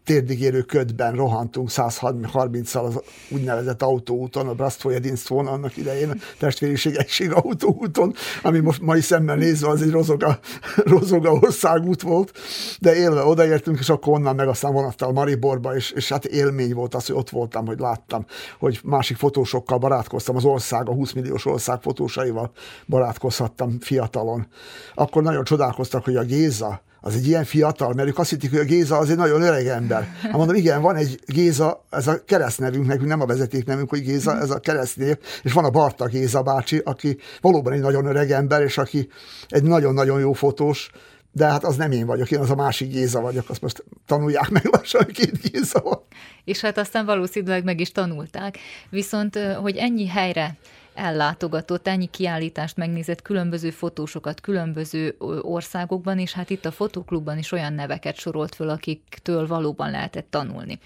térdigérő ködben rohantunk 130-szal az úgynevezett autóúton, a Brastfojedinsztón, annak idején a testvériség egység autóúton, ami most mai szemmel nézve az egy rozoga, rozoga országút volt, de élve odaértünk, és akkor onnan meg aztán vonattal Mariborba, és, és hát élmény volt az, hogy ott voltam, hogy láttam, hogy másik fotósokkal barátkoztam, az ország, a 20 milliós ország fotósaival barátkozhattam fiatalon. Akkor nagyon csodálkoztak, hogy a Géza, az egy ilyen fiatal, mert ők azt hitték, hogy a Géza az egy nagyon öreg ember. Hát mondom, igen, van egy Géza, ez a keresztnevünk, nekünk nem a vezetéknevünk, hogy Géza, ez a keresztnév, és van a Barta Géza bácsi, aki valóban egy nagyon öreg ember, és aki egy nagyon-nagyon jó fotós, de hát az nem én vagyok, én az a másik Géza vagyok, azt most tanulják meg lassan, hogy két Géza van. És hát aztán valószínűleg meg is tanulták. Viszont, hogy ennyi helyre ellátogatott, ennyi kiállítást megnézett, különböző fotósokat különböző országokban, és hát itt a fotóklubban is olyan neveket sorolt föl, akiktől valóban lehetett tanulni.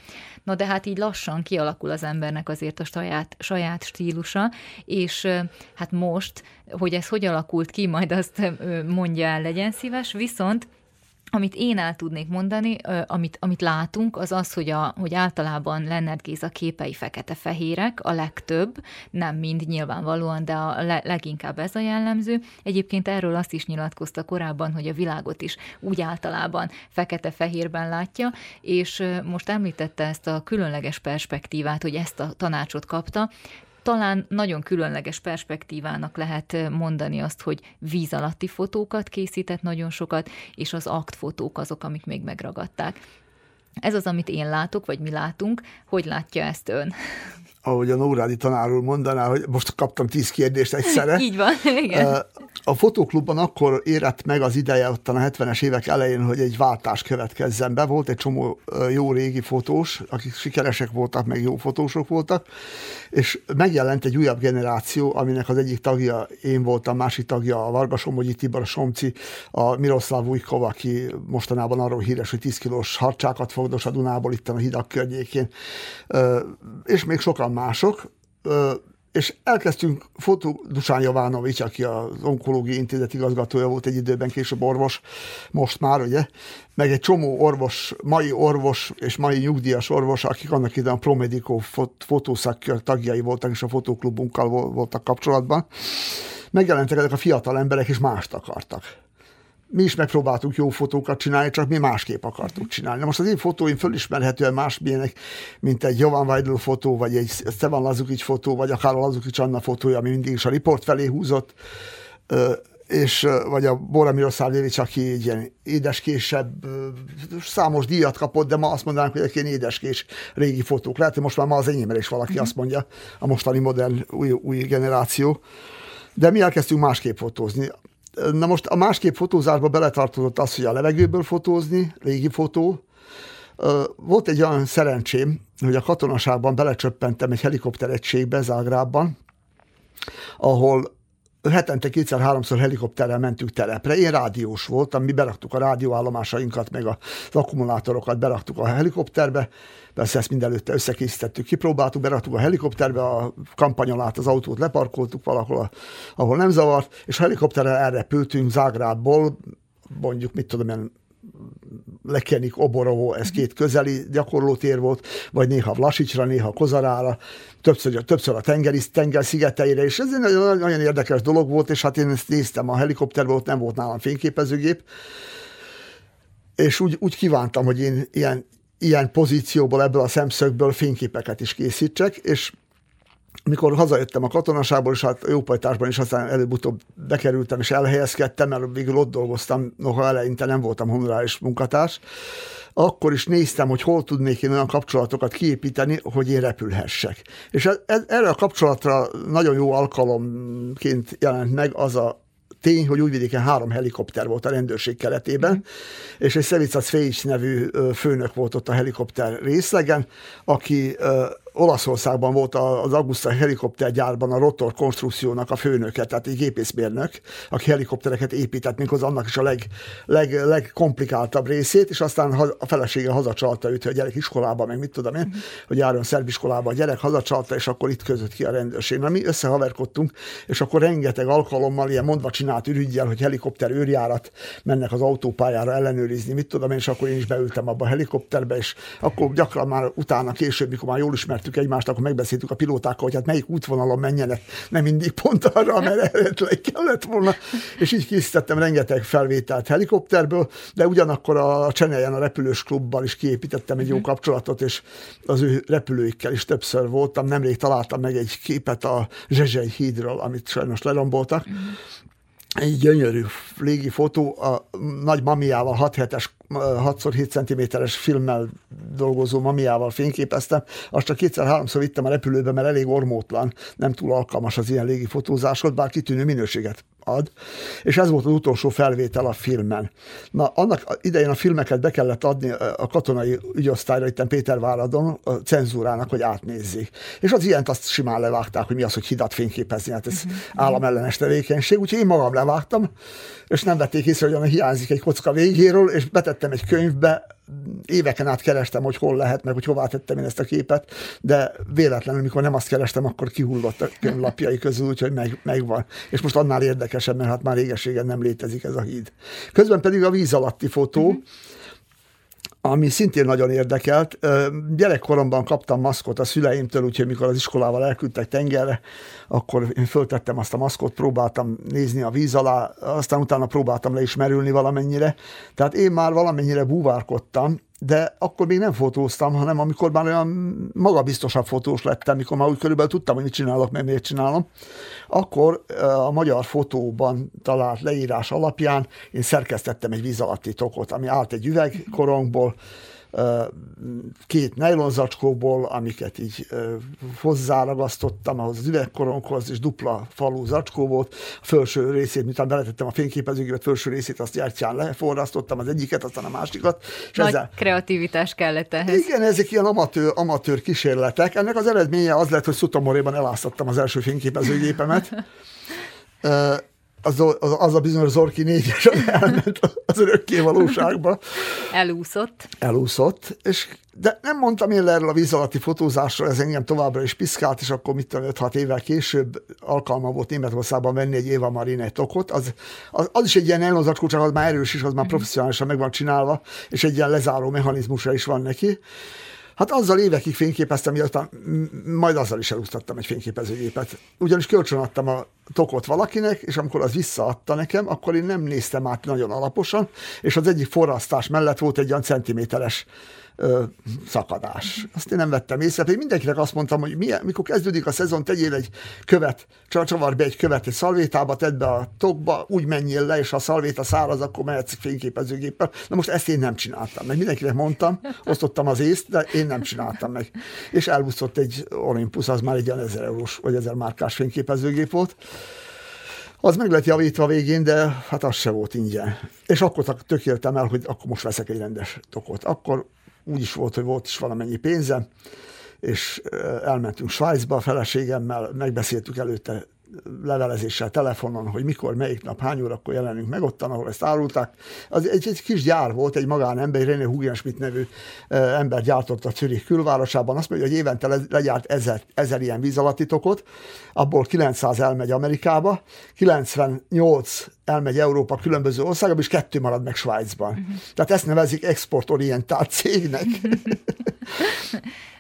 Na de hát így lassan kialakul az embernek azért a saját, saját stílusa, és hát most, hogy ez hogy alakult ki, majd azt mondja el, legyen szíves, viszont amit én el tudnék mondani, amit, amit látunk, az az, hogy, a, hogy általában Lennert Géza képei fekete-fehérek, a legtöbb, nem mind nyilvánvalóan, de a le, leginkább ez a jellemző. Egyébként erről azt is nyilatkozta korábban, hogy a világot is úgy általában fekete-fehérben látja, és most említette ezt a különleges perspektívát, hogy ezt a tanácsot kapta talán nagyon különleges perspektívának lehet mondani azt, hogy víz alatti fotókat készített nagyon sokat, és az aktfotók azok, amik még megragadták. Ez az, amit én látok, vagy mi látunk. Hogy látja ezt ön? Ahogy a Nórádi tanár úr mondaná, hogy most kaptam tíz kérdést egyszerre. Így van, igen. A fotóklubban akkor érett meg az ideje ott a 70-es évek elején, hogy egy váltás következzen be. Volt egy csomó jó régi fotós, akik sikeresek voltak, meg jó fotósok voltak, és megjelent egy újabb generáció, aminek az egyik tagja én voltam, másik tagja a Varga Somogyi Tibor Somci, a Miroslav Ujkov, aki mostanában arról híres, hogy 10 kilós harcsákat fogdos a Dunából itt a hidak környékén, és még sokan mások. És elkezdtünk Fotó Dusán Javánovics, aki az onkológiai intézet igazgatója volt egy időben, később orvos, most már, ugye, meg egy csomó orvos, mai orvos és mai nyugdíjas orvos, akik annak idején a Promedico fot, fotószakkör tagjai voltak, és a fotóklubunkkal voltak kapcsolatban. Megjelentek ezek a fiatal emberek, és mást akartak mi is megpróbáltuk jó fotókat csinálni, csak mi másképp akartuk csinálni. Na most az én fotóim fölismerhetően másmilyenek, mint egy Jovan Weidl fotó, vagy egy Stevan Lazukic fotó, vagy akár a Lazukic Anna fotója, ami mindig is a riport felé húzott, és vagy a Bora Miroszávlévics, aki egy ilyen édeskésebb, számos díjat kapott, de ma azt mondanánk, hogy egy ilyen édeskés régi fotók. Lehet, hogy most már ma az enyémre is valaki mm-hmm. azt mondja, a mostani modern új, új generáció. De mi elkezdtünk másképp fotózni. Na most a másképp fotózásba beletartozott az, hogy a levegőből fotózni, légi fotó. Volt egy olyan szerencsém, hogy a katonaságban belecsöppentem egy helikopteregységbe Zágrában, ahol hetente kétszer-háromszor helikopterrel mentünk telepre. Én rádiós voltam, mi beraktuk a rádióállomásainkat, meg az akkumulátorokat beraktuk a helikopterbe, persze ezt mindenütte összekészítettük, kipróbáltuk, beraktuk a helikopterbe, a kampanyon át az autót leparkoltuk valahol, ahol nem zavart, és a helikopterrel elrepültünk Zágrábból, mondjuk, mit tudom én, Lekenik, Oborovó, ez két közeli gyakorlótér volt, vagy néha Vlasicsra, néha Kozarára, többször, többször a tengeri, tenger szigeteire, és ez egy nagyon, nagyon érdekes dolog volt, és hát én ezt néztem a helikopterből, ott nem volt nálam fényképezőgép, és úgy, úgy kívántam, hogy én ilyen, ilyen pozícióból, ebből a szemszögből fényképeket is készítsek, és mikor hazajöttem a katonaságból, és hát jópajtásban is aztán előbb-utóbb bekerültem és elhelyezkedtem, mert végül ott dolgoztam, noha eleinte nem voltam honoráris munkatárs, akkor is néztem, hogy hol tudnék én olyan kapcsolatokat kiépíteni, hogy én repülhessek. És ez, ez, erre a kapcsolatra nagyon jó alkalomként jelent meg az a tény, hogy Újvidéken három helikopter volt a rendőrség keretében, mm. és egy Szevica Cveics nevű főnök volt ott a helikopter részlegen, aki Olaszországban volt az Augusta helikoptergyárban a rotor konstrukciónak a főnöke, tehát egy gépészmérnök, aki helikoptereket épített, méghozzá annak is a leg, leg, legkomplikáltabb részét, és aztán a felesége hazacsalta őt, hogy a gyerek iskolába, meg mit tudom én, hogy járjon szerbiskolába, a gyerek hazacsalta, és akkor itt között ki a rendőrség. Na mi összehaverkodtunk, és akkor rengeteg alkalommal ilyen mondva csinált ürügyjel, hogy helikopter őrjárat mennek az autópályára ellenőrizni, mit tudom én, és akkor én is beültem abba a helikopterbe, és akkor gyakran már utána később, mikor már jól ismertük egymást, akkor megbeszéltük a pilótákkal, hogy hát melyik útvonalon menjenek, nem mindig pont arra, amire eredetileg kellett volna, és így készítettem rengeteg felvételt helikopterből, de ugyanakkor a Cseneljen a repülős klubbal is kiépítettem egy jó mhm. kapcsolatot, és az ő repülőikkel is többször voltam. Nemrég találtam meg egy képet a Zsezsely hídról, amit sajnos leromboltak, mhm egy gyönyörű légi fotó, a nagy mamiával, 6 hetes 6x7 cm-es filmmel dolgozó mamiával fényképeztem, azt csak kétszer-háromszor vittem a repülőbe, mert elég ormótlan, nem túl alkalmas az ilyen légi fotózáshoz, bár kitűnő minőséget ad, és ez volt az utolsó felvétel a filmen. Na, annak idején a filmeket be kellett adni a katonai ügyosztályra, itt Péterváradon, a cenzúrának, hogy átnézzék. És az ilyent azt simán levágták, hogy mi az, hogy hidat fényképezni, hát ez uh-huh. államellenes tevékenység, úgyhogy én magam levágtam, és nem vették észre, hogy hiányzik egy kocka végéről, és betettem egy könyvbe, éveken át kerestem, hogy hol lehet, meg hogy hová tettem én ezt a képet, de véletlenül, mikor nem azt kerestem, akkor kihullott a könyvlapjai közül, úgyhogy meg, megvan. És most annál érdekesebb, mert hát már régeségen nem létezik ez a híd. Közben pedig a víz alatti fotó, uh-huh ami szintén nagyon érdekelt. Gyerekkoromban kaptam maszkot a szüleimtől, úgyhogy mikor az iskolával elküldtek tengerre, akkor én föltettem azt a maszkot, próbáltam nézni a víz alá, aztán utána próbáltam le is merülni valamennyire. Tehát én már valamennyire búvárkodtam, de akkor még nem fotóztam, hanem amikor már olyan magabiztosabb fotós lettem, mikor már úgy körülbelül tudtam, hogy mit csinálok, meg miért csinálom, akkor a magyar fotóban talált leírás alapján én szerkesztettem egy víz alatti tokot, ami állt egy üvegkorongból, két nejlonzacskóból, amiket így hozzáragasztottam ahhoz az üvegkoronghoz, és dupla falú zacskó volt. A felső részét, miután beletettem a fényképezőgépet, felső részét azt gyertyán leforrasztottam, az egyiket, aztán a másikat. És Nagy ezzel... kreativitás kellett ehhez. Igen, ezek ilyen amatőr, amatőr kísérletek. Ennek az eredménye az lett, hogy Szutomoréban eláztattam az első fényképezőgépemet. az, az, az a bizonyos Zorki négyes elment az örökké valóságba. Elúszott. Elúszott, és de nem mondtam én erről a víz alatti fotózásról, ez engem továbbra is piszkált, és akkor mit tudom, 5-6 évvel később alkalma volt Németországban venni egy Éva Marine tokot. Az, az, az, is egy ilyen elnozacskó, csak az már erős is, az már mhm. professzionálisan meg van csinálva, és egy ilyen lezáró mechanizmusra is van neki. Hát azzal évekig fényképeztem, miután majd azzal is elúsztattam egy fényképezőgépet. Ugyanis kölcsönadtam a tokot valakinek, és amikor az visszaadta nekem, akkor én nem néztem át nagyon alaposan, és az egyik forrasztás mellett volt egy olyan centiméteres szakadás. Azt én nem vettem észre, pedig mindenkinek azt mondtam, hogy milyen, mikor kezdődik a szezon, tegyél egy követ, csavar be egy követ egy szalvétába, tedd be a tokba, úgy menjél le, és ha a szalvéta száraz, akkor mehetsz fényképezőgéppel. Na most ezt én nem csináltam meg. Mindenkinek mondtam, osztottam az észt, de én nem csináltam meg. És elbuszott egy Olympus, az már egy olyan ezer eurós vagy ezer márkás fényképezőgép volt. Az meg lett javítva végén, de hát az se volt ingyen. És akkor tökéltem el, hogy akkor most veszek egy rendes tokot. Akkor úgy is volt, hogy volt is valamennyi pénze, és elmentünk Svájcba a feleségemmel, megbeszéltük előtte levelezéssel, telefonon, hogy mikor, melyik nap, hány órakor jelenünk meg ottan, ahol ezt árulták. Az egy, egy kis gyár volt, egy magánember, René Hugenschmidt nevű ember gyártott a Zürich külvárosában. Azt mondja, hogy évente le, legyárt ezer, ezer ilyen víz alatti tokot, abból 900 elmegy Amerikába, 98 elmegy Európa különböző országokba, és kettő marad meg Svájcban. Uh-huh. Tehát ezt nevezik exportorientált cégnek.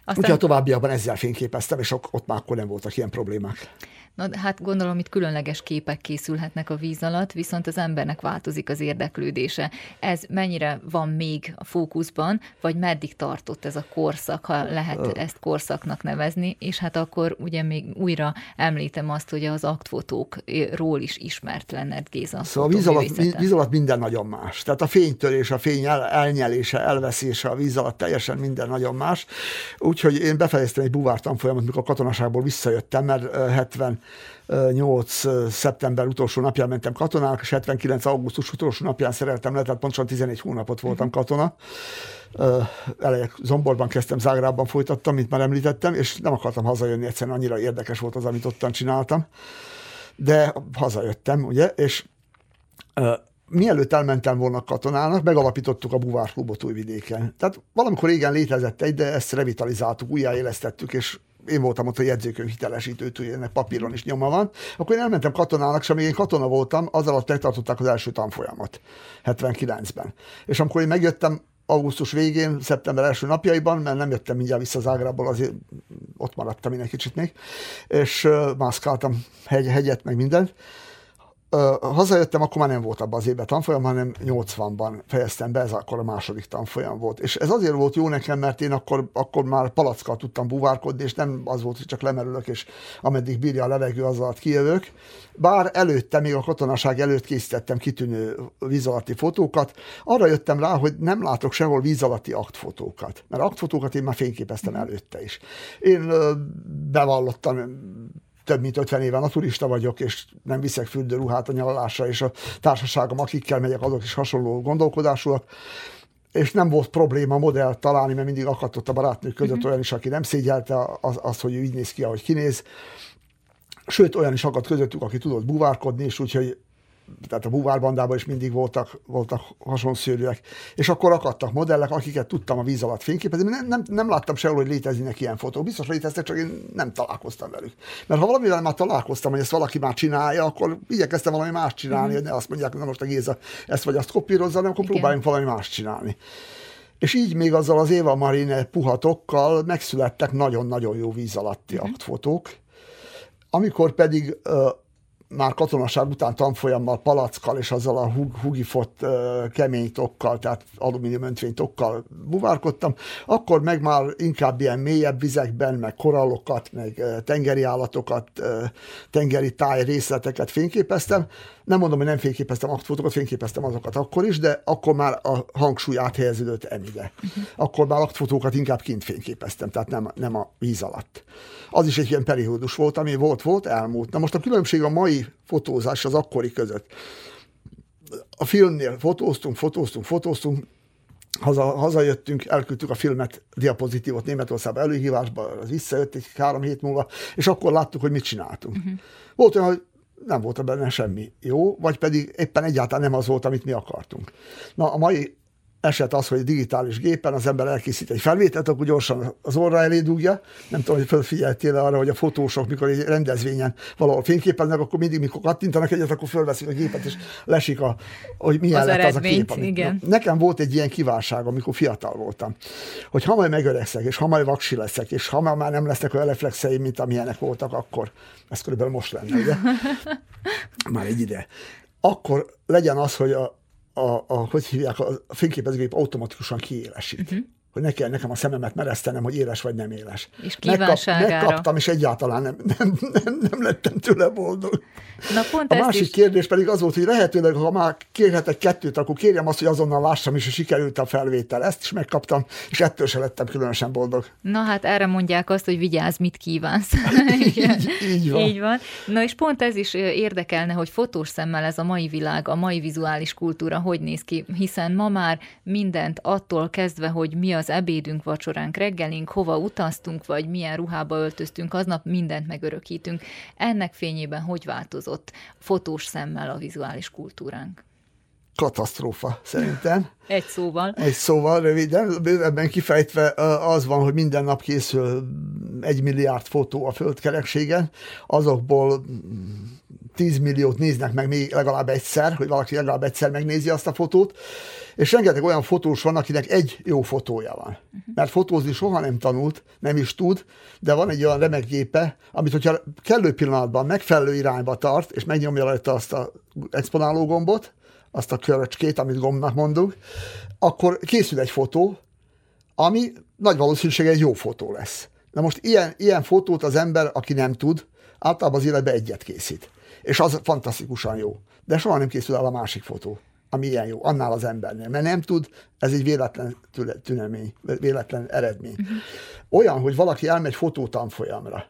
Aztán... Úgyhogy a továbbiakban ezzel fényképeztem, és ott már akkor nem voltak ilyen problémák. Na, hát gondolom, itt különleges képek készülhetnek a víz alatt, viszont az embernek változik az érdeklődése. Ez mennyire van még a fókuszban, vagy meddig tartott ez a korszak, ha lehet ezt korszaknak nevezni, és hát akkor ugye még újra említem azt, hogy az aktfotókról is ismert lenned Géza. Szóval a víz alatt, víz alatt minden nagyon más. Tehát a fénytörés, a fény el, elnyelése, elveszése a víz alatt teljesen minden nagyon más. Úgyhogy én befejeztem egy buvártan folyamat, mikor a katonaságból visszajöttem, mert 70 8. szeptember utolsó napján mentem katonának, és 79. augusztus utolsó napján szereltem le, tehát pontosan 11 hónapot voltam mhm. katona. Elejek Zomborban kezdtem, Zágrában folytattam, mint már említettem, és nem akartam hazajönni, egyszerűen annyira érdekes volt az, amit ottan csináltam. De hazajöttem, ugye, és mielőtt elmentem volna katonának, megalapítottuk a buvárklubot Újvidéken. Tehát valamikor régen létezett egy, de ezt revitalizáltuk, újjáélesztettük, és én voltam ott a jegyzőkönyv hitelesítő, ennek papíron is nyoma van. Akkor én elmentem katonának, és amíg én katona voltam, az alatt megtartották az első tanfolyamot, 79-ben. És amikor én megjöttem, augusztus végén, szeptember első napjaiban, mert nem jöttem mindjárt vissza Zágrából, azért ott maradtam én egy kicsit még, és mászkáltam hegy, hegyet, meg mindent, hazajöttem, akkor már nem volt abban az évben tanfolyam, hanem 80-ban fejeztem be, ez akkor a második tanfolyam volt. És ez azért volt jó nekem, mert én akkor, akkor már palackkal tudtam buvárkodni, és nem az volt, hogy csak lemerülök, és ameddig bírja a levegő, az alatt kijövök. Bár előtte, még a katonaság előtt készítettem kitűnő víz alatti fotókat, arra jöttem rá, hogy nem látok sehol víz alatti aktfotókat. Mert aktfotókat én már fényképeztem előtte is. Én bevallottam több mint 50 éve naturista vagyok, és nem viszek fürdőruhát a nyaralásra, és a társaságom, akikkel megyek, azok is hasonló gondolkodásúak és nem volt probléma modell találni, mert mindig akadt a barátnők között uh-huh. olyan is, aki nem szégyelte az, az, hogy ő így néz ki, ahogy kinéz. Sőt, olyan is akadt közöttük, aki tudott buvárkodni, és úgyhogy tehát a búvárbandában is mindig voltak, voltak hasonszőrűek, és akkor akadtak modellek, akiket tudtam a víz alatt fényképezni, nem, nem, nem láttam sehol, hogy léteznek ilyen fotók. Biztos léteztek, csak én nem találkoztam velük. Mert ha valamivel már találkoztam, hogy ezt valaki már csinálja, akkor igyekeztem valami más csinálni, mm-hmm. hogy ne azt mondják, hogy na most a Géza ezt vagy azt kopírozza, hanem akkor Igen. próbáljunk valami más csinálni. És így még azzal az Éva Marine puhatokkal megszülettek nagyon-nagyon jó víz alatti mm-hmm. aktfotók, amikor pedig már katonaság után tanfolyammal, palackkal és azzal a hugifott kemény tokkal, tehát alumínium öntvény tokkal buvárkodtam, akkor meg már inkább ilyen mélyebb vizekben, meg korallokat, meg tengeri állatokat, tengeri táj részleteket fényképeztem. Nem mondom, hogy nem fényképeztem aktfotókat, fényképeztem azokat akkor is, de akkor már a hangsúly áthelyeződött emide. Uh-huh. Akkor már aktfotókat inkább kint fényképeztem, tehát nem, nem a víz alatt. Az is egy ilyen periódus volt, ami volt-volt, elmúlt. Na most a különbség a mai fotózás az akkori között. A filmnél fotóztunk, fotóztunk, fotóztunk, haza, hazajöttünk, elküldtük a filmet, diapozitívot Németországba előhívásba, az visszajött egy három hét múlva, és akkor láttuk, hogy mit csináltunk. Uh-huh. Volt olyan, hogy nem volt benne semmi jó, vagy pedig éppen egyáltalán nem az volt, amit mi akartunk. Na, a mai eset az, hogy digitális gépen az ember elkészít egy felvételt, akkor gyorsan az orra elé dugja. Nem tudom, hogy felfigyeltél arra, hogy a fotósok, mikor egy rendezvényen valahol fényképeznek, akkor mindig, mikor kattintanak egyet, akkor fölveszik a gépet, és lesik, a, hogy milyen az lett az a kép. Amit, igen. Nekem volt egy ilyen kívánság, amikor fiatal voltam, hogy ha majd megöregszek, és ha majd vaksi leszek, és ha már nem lesznek olyan reflexeim, mint amilyenek voltak akkor, ez körülbelül most lenne, ugye? Már egy ide. Akkor legyen az, hogy a, a, a, hogy hívják, a fényképezőgép automatikusan kiélesít. Uh-huh hogy ne kell nekem a szememet meresztenem, hogy éles vagy nem éles. És Megkap, megkaptam, és egyáltalán nem, nem, nem, nem lettem tőle boldog. Na pont a másik is... kérdés pedig az volt, hogy lehetőleg, ha már kérhetek kettőt, akkor kérjem azt, hogy azonnal lássam is, hogy sikerült a felvétel. Ezt is megkaptam, és ettől se lettem különösen boldog. Na hát erre mondják azt, hogy vigyázz, mit kívánsz. így, így van. Így van. Na és pont ez is érdekelne, hogy fotós szemmel ez a mai világ, a mai vizuális kultúra hogy néz ki, hiszen ma már mindent attól kezdve, hogy mi a az ebédünk, vacsoránk, reggelink, hova utaztunk, vagy milyen ruhába öltöztünk, aznap mindent megörökítünk. Ennek fényében hogy változott fotós szemmel a vizuális kultúránk? Katasztrófa szerintem. Egy szóval. Egy szóval, röviden, bővebben kifejtve az van, hogy minden nap készül egy milliárd fotó a földkerekségen, azokból 10 milliót néznek meg még legalább egyszer, hogy valaki legalább egyszer megnézi azt a fotót, és rengeteg olyan fotós van, akinek egy jó fotója van. Uh-huh. Mert fotózni soha nem tanult, nem is tud, de van egy olyan remek gépe, amit hogyha kellő pillanatban megfelelő irányba tart, és megnyomja rajta azt a exponáló gombot, azt a köröcskét, amit gombnak mondunk, akkor készül egy fotó, ami nagy valószínűséggel egy jó fotó lesz. Na most ilyen, ilyen fotót az ember, aki nem tud, általában az életben egyet készít. És az fantasztikusan jó. De soha nem készül el a másik fotó ami ilyen jó, annál az embernél. Mert nem tud, ez egy véletlen tünemény, véletlen eredmény. Uh-huh. Olyan, hogy valaki elmegy fotótanfolyamra,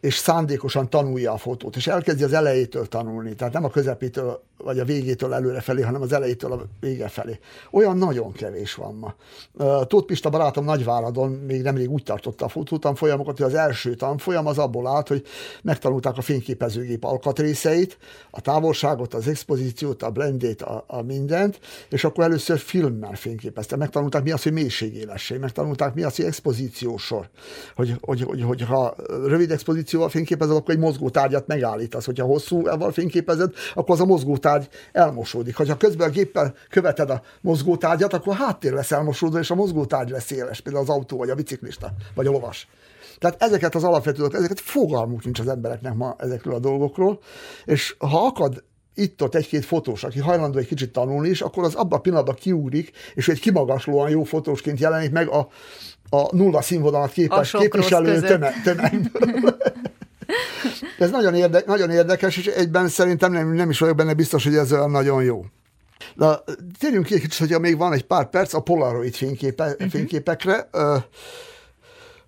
és szándékosan tanulja a fotót, és elkezdi az elejétől tanulni, tehát nem a közepétől vagy a végétől előre felé, hanem az elejétől a vége felé. Olyan nagyon kevés van ma. Tóth Pista barátom Nagyváradon még nemrég úgy tartotta a fotótanfolyamokat, hogy az első tanfolyam az abból állt, hogy megtanulták a fényképezőgép alkatrészeit, a távolságot, az expozíciót, a blendét, a, a mindent, és akkor először filmmel fényképezte. Megtanulták mi az, hogy mélységélesség, megtanulták mi az, hogy expozíciósor. Hogy, hogy, hogy, hogy ha rövid expozícióval fényképezed, akkor egy mozgó tárgyat megállítasz. Hogyha hosszúval fényképezed, akkor az a mozgótárgy mozgótárgy elmosódik. Ha közben a géppel követed a mozgótárgyat, akkor a háttér lesz elmosódva, és a mozgótárgy lesz éles, például az autó, vagy a biciklista, vagy a lovas. Tehát ezeket az alapvető ezeket fogalmuk nincs az embereknek ma ezekről a dolgokról, és ha akad itt-ott egy-két fotós, aki hajlandó egy kicsit tanulni is, akkor az abban a pillanatban kiugrik, és egy kimagaslóan jó fotósként jelenik meg a, a nulla színvonalat képes képviselő tömegből. Ez nagyon, érde, nagyon érdekes, és egyben szerintem nem, nem is vagyok benne biztos, hogy ez olyan nagyon jó. De térjünk ki egy kicsit, hogyha még van egy pár perc a Polaroid fényképe, uh-huh. fényképekre.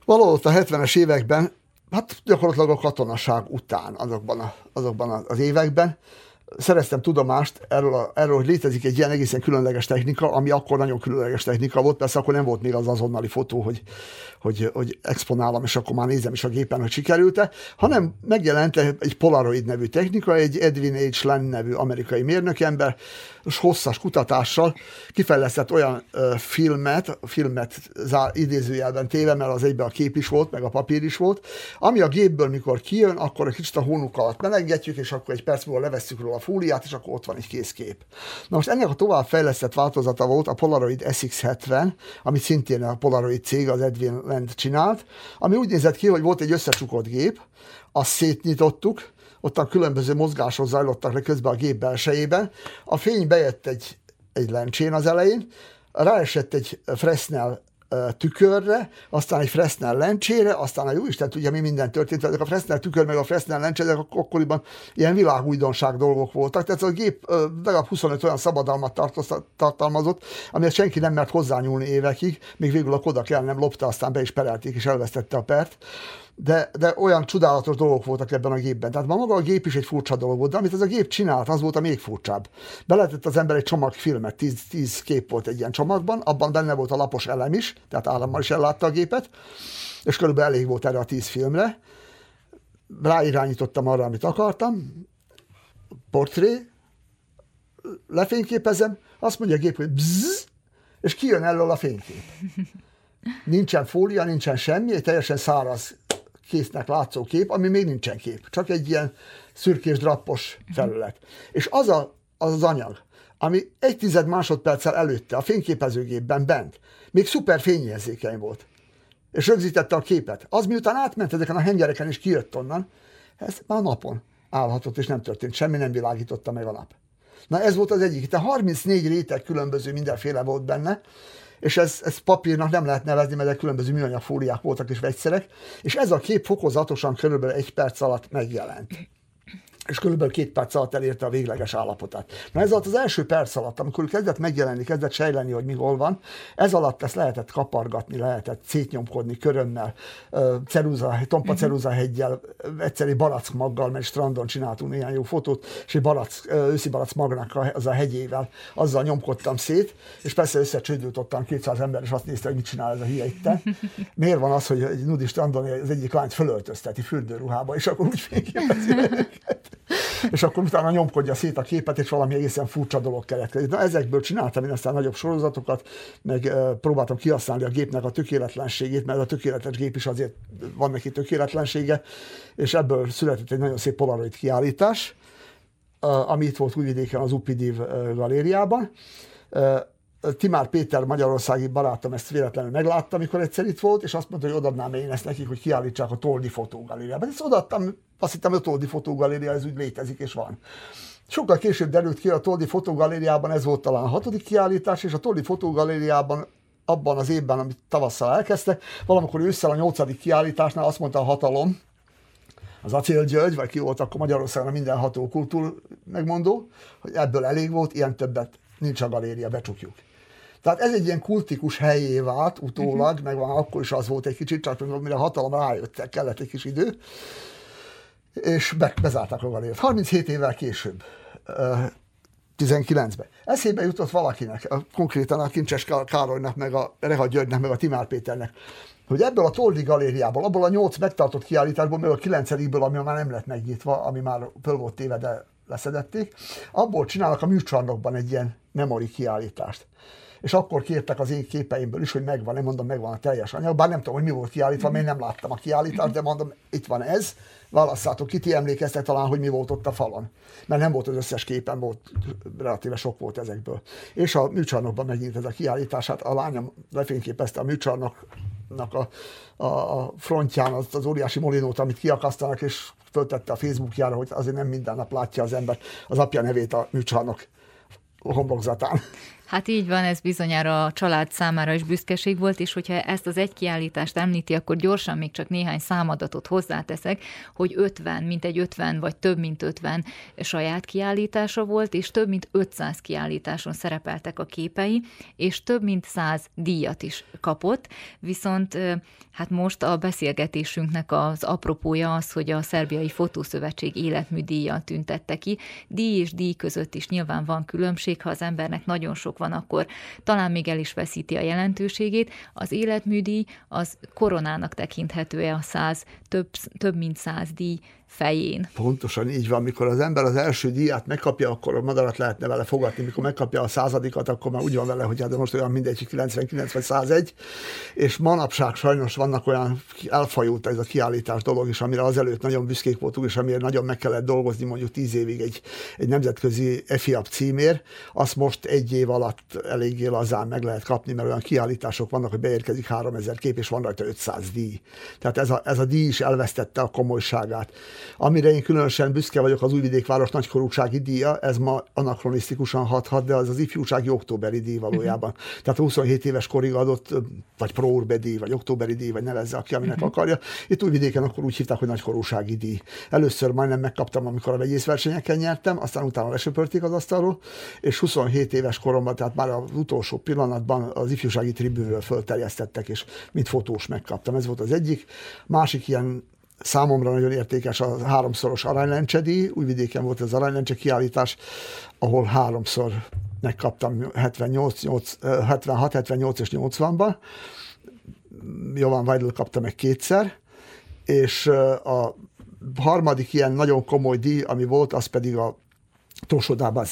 Valahol a 70-es években, hát gyakorlatilag a katonaság után azokban, a, azokban az években, szereztem tudomást erről, a, erről, hogy létezik egy ilyen egészen különleges technika, ami akkor nagyon különleges technika volt, persze akkor nem volt még az azonnali fotó, hogy, hogy, hogy exponálom, és akkor már nézem is a gépen, hogy sikerült-e, hanem megjelent egy Polaroid nevű technika, egy Edwin H. Len nevű amerikai mérnökember, és hosszas kutatással kifejlesztett olyan ö, filmet, filmet zár, idézőjelben téve, mert az egyben a kép is volt, meg a papír is volt, ami a gépből, mikor kijön, akkor egy kicsit a hónuk alatt melengetjük, és akkor egy perc múlva levesszük róla a fóliát, és akkor ott van egy kész kép. Na most ennek a továbbfejlesztett változata volt a Polaroid SX70, amit szintén a Polaroid cég, az Edwin Land csinált, ami úgy nézett ki, hogy volt egy összecsukott gép, azt szétnyitottuk, ott a különböző mozgások zajlottak le közben a gép belsejében. A fény bejött egy, egy lencsén az elején, ráesett egy Fresnel tükörre, aztán egy Fresnel lencsére, aztán a jóisten tudja, mi minden történt, ezek a Fresnel tükör, meg a Fresnel lencse, ezek akkoriban ilyen világújdonság dolgok voltak, tehát a gép legalább 25 olyan szabadalmat tartalmazott, amiért senki nem mert hozzányúlni évekig, még végül a Kodak el nem lopta, aztán be is perelték, és elvesztette a pert de, de olyan csodálatos dolgok voltak ebben a gépben. Tehát ma maga a gép is egy furcsa dolog volt, de amit ez a gép csinált, az volt a még furcsább. Beletett az ember egy csomag filmet, tíz, tíz kép volt egy ilyen csomagban, abban benne volt a lapos elem is, tehát állammal is ellátta a gépet, és körülbelül elég volt erre a tíz filmre. Ráirányítottam arra, amit akartam, portré, lefényképezem, azt mondja a gép, hogy bzzz, és kijön elől a fénykép. Nincsen fólia, nincsen semmi, egy teljesen száraz késznek látszó kép, ami még nincsen kép, csak egy ilyen szürkés drappos felület. És az a, az, az anyag, ami egy tized másodperccel előtte a fényképezőgépben bent, még szuper fényérzékeny volt, és rögzítette a képet. Az miután átment ezeken a hengereken és kijött onnan, ez már napon állhatott, és nem történt semmi, nem világította meg a nap. Na ez volt az egyik. Te 34 réteg különböző mindenféle volt benne, és ez, ez papírnak nem lehet nevezni, mert különböző műanyag fóliák voltak és vegyszerek, és ez a kép fokozatosan körülbelül egy perc alatt megjelent és körülbelül két perc alatt elérte a végleges állapotát. Na ez alatt az első perc alatt, amikor kezdett megjelenni, kezdett sejleni, hogy mi hol van, ez alatt ezt lehetett kapargatni, lehetett szétnyomkodni körömmel, ceruza, tompa ceruza hegyel, egyszerű barack maggal, mert strandon csináltunk néhány jó fotót, és egy barack, őszi barack magnak az a hegyével, azzal nyomkodtam szét, és persze összecsődült ottan 200 ember, és azt nézte, hogy mit csinál ez a hülye itt. Miért van az, hogy egy nudi strandon az egyik lányt fölöltözteti fürdőruhába, és akkor úgy fényképezi és akkor utána nyomkodja szét a képet, és valami egészen furcsa dolog keletkezik. Na ezekből csináltam én aztán nagyobb sorozatokat, meg uh, próbáltam kihasználni a gépnek a tökéletlenségét, mert a tökéletes gép is azért van neki tökéletlensége, és ebből született egy nagyon szép Polaroid kiállítás, ami itt volt Újvidéken az Upidiv uh, galériában. Timár Péter magyarországi barátom ezt véletlenül meglátta, amikor egyszer itt volt, és azt mondta, hogy odaadnám én ezt nekik, hogy kiállítsák a Toldi fotógalériában. Ezt odaadtam, azt hittem, hogy a Toldi fotógaléria ez úgy létezik és van. Sokkal később derült ki, a Toldi fotógalériában ez volt talán a hatodik kiállítás, és a Toldi fotógalériában abban az évben, amit tavasszal elkezdtek, valamikor ősszel a nyolcadik kiállításnál azt mondta a hatalom, az Acél György, vagy ki volt akkor Magyarországon a mindenható kultúr megmondó, hogy ebből elég volt, ilyen többet nincs a galéria, becsukjuk. Tehát ez egy ilyen kultikus helyé vált utólag, uh-huh. meg van akkor is az volt egy kicsit, csak mire a hatalom rájöttek, kellett egy kis idő. és be, bezárták a galériát. 37 évvel később, 19-ben. Eszébe jutott valakinek, konkrétan a Kincses Károlynak, meg a Reha Györgynek, meg a Timár Péternek, hogy ebből a Toldi galériából, abból a nyolc megtartott kiállításból, meg a kilencedikből, ami már nem lett megnyitva, ami már föl volt téve, de leszedették, abból csinálnak a műcsarnokban egy ilyen memori kiállítást és akkor kértek az én képeimből is, hogy megvan, nem mondom, megvan a teljes anyag, bár nem tudom, hogy mi volt kiállítva, mert nem láttam a kiállítást, de mondom, itt van ez, válasszátok ki, ti emlékeztek talán, hogy mi volt ott a falon. Mert nem volt az összes képen, volt, relatíve sok volt ezekből. És a műcsarnokban megint ez a kiállítás, hát a lányom lefényképezte a műcsarnoknak a, a, a frontján az, az óriási molinót, amit kiakasztanak, és föltette a Facebookjára, hogy azért nem minden nap látja az ember az apja nevét a műcsarnok homlokzatán. Hát így van, ez bizonyára a család számára is büszkeség volt, és hogyha ezt az egy kiállítást említi, akkor gyorsan még csak néhány számadatot hozzáteszek, hogy 50, mint egy 50 vagy több mint 50 saját kiállítása volt, és több mint 500 kiállításon szerepeltek a képei, és több mint 100 díjat is kapott, viszont hát most a beszélgetésünknek az apropója az, hogy a Szerbiai Fotószövetség életműdíjat tüntette ki. Díj és díj között is nyilván van különbség, ha az embernek nagyon sok van, akkor talán még el is veszíti a jelentőségét. Az életműdíj az koronának tekinthető-e a száz, több, több mint száz díj fején. Pontosan így van, mikor az ember az első díját megkapja, akkor a madarat lehetne vele fogadni, mikor megkapja a századikat, akkor már úgy van vele, hogy hát de most olyan mindegy, 99 vagy 101, és manapság sajnos vannak olyan elfajult ez a kiállítás dolog is, amire azelőtt nagyon büszkék voltunk, és amire nagyon meg kellett dolgozni mondjuk tíz évig egy, egy nemzetközi EFIAP címér, azt most egy év alatt eléggé lazán meg lehet kapni, mert olyan kiállítások vannak, hogy beérkezik 3000 kép, és van rajta 500 díj. Tehát ez a, ez a díj is elvesztette a komolyságát. Amire én különösen büszke vagyok, az Újvidékváros nagykorúsági díja, ez ma anakronisztikusan hathat, de az az ifjúsági októberi díj valójában. Uh-huh. Tehát a 27 éves korig adott, vagy próurbe díj, vagy októberi díj, vagy nevezze, aki aminek uh-huh. akarja. Itt Újvidéken akkor úgy hívták, hogy nagykorúsági díj. Először majdnem megkaptam, amikor a vegyészversenyeken nyertem, aztán utána lesöpörték az asztalról, és 27 éves koromban, tehát már az utolsó pillanatban az ifjúsági tribűnről fölterjesztettek, és mint fotós megkaptam. Ez volt az egyik. Másik ilyen számomra nagyon értékes a háromszoros aranylencsedi, újvidéken volt az aranylencse kiállítás, ahol háromszor megkaptam 78, 8, 76, 78 és 80-ban. Jovan Weidl kapta meg kétszer, és a harmadik ilyen nagyon komoly díj, ami volt, az pedig a Tosodában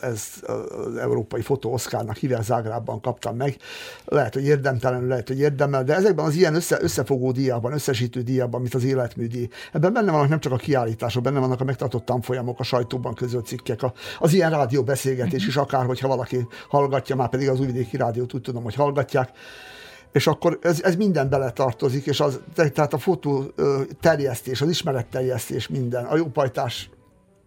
ez az Európai Fotó Oszkárnak hívják, Zágrában kaptam meg. Lehet, hogy érdemtelenül, lehet, hogy érdemel, de ezekben az ilyen össze, összefogó díjában, összesítő díjában, mint az életműdíj, ebben benne vannak nem csak a kiállítások, benne vannak a megtartott tanfolyamok, a sajtóban közölt cikkek, a, az ilyen rádióbeszélgetés is, akár, hogyha valaki hallgatja, már pedig az újvidéki rádiót úgy tudom, hogy hallgatják, és akkor ez, ez minden beletartozik, és az, tehát a fotó terjesztés, az ismeretterjesztés minden, a jópajtás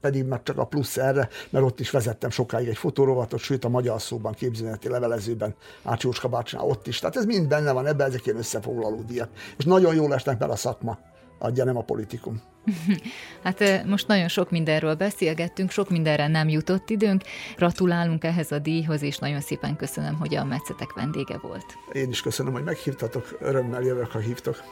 pedig meg csak a plusz erre, mert ott is vezettem sokáig egy fotórovatot, sőt a magyar szóban, képzőneti levelezőben, Ácsióska bácsinál ott is. Tehát ez mind benne van ebben, ezek ilyen összefoglaló díjak. És nagyon jól esnek, mert a szakma adja, nem a politikum. Hát most nagyon sok mindenről beszélgettünk, sok mindenre nem jutott időnk. Gratulálunk ehhez a díjhoz, és nagyon szépen köszönöm, hogy a Metszetek vendége volt. Én is köszönöm, hogy meghívtatok, örömmel jövök, ha hívtok.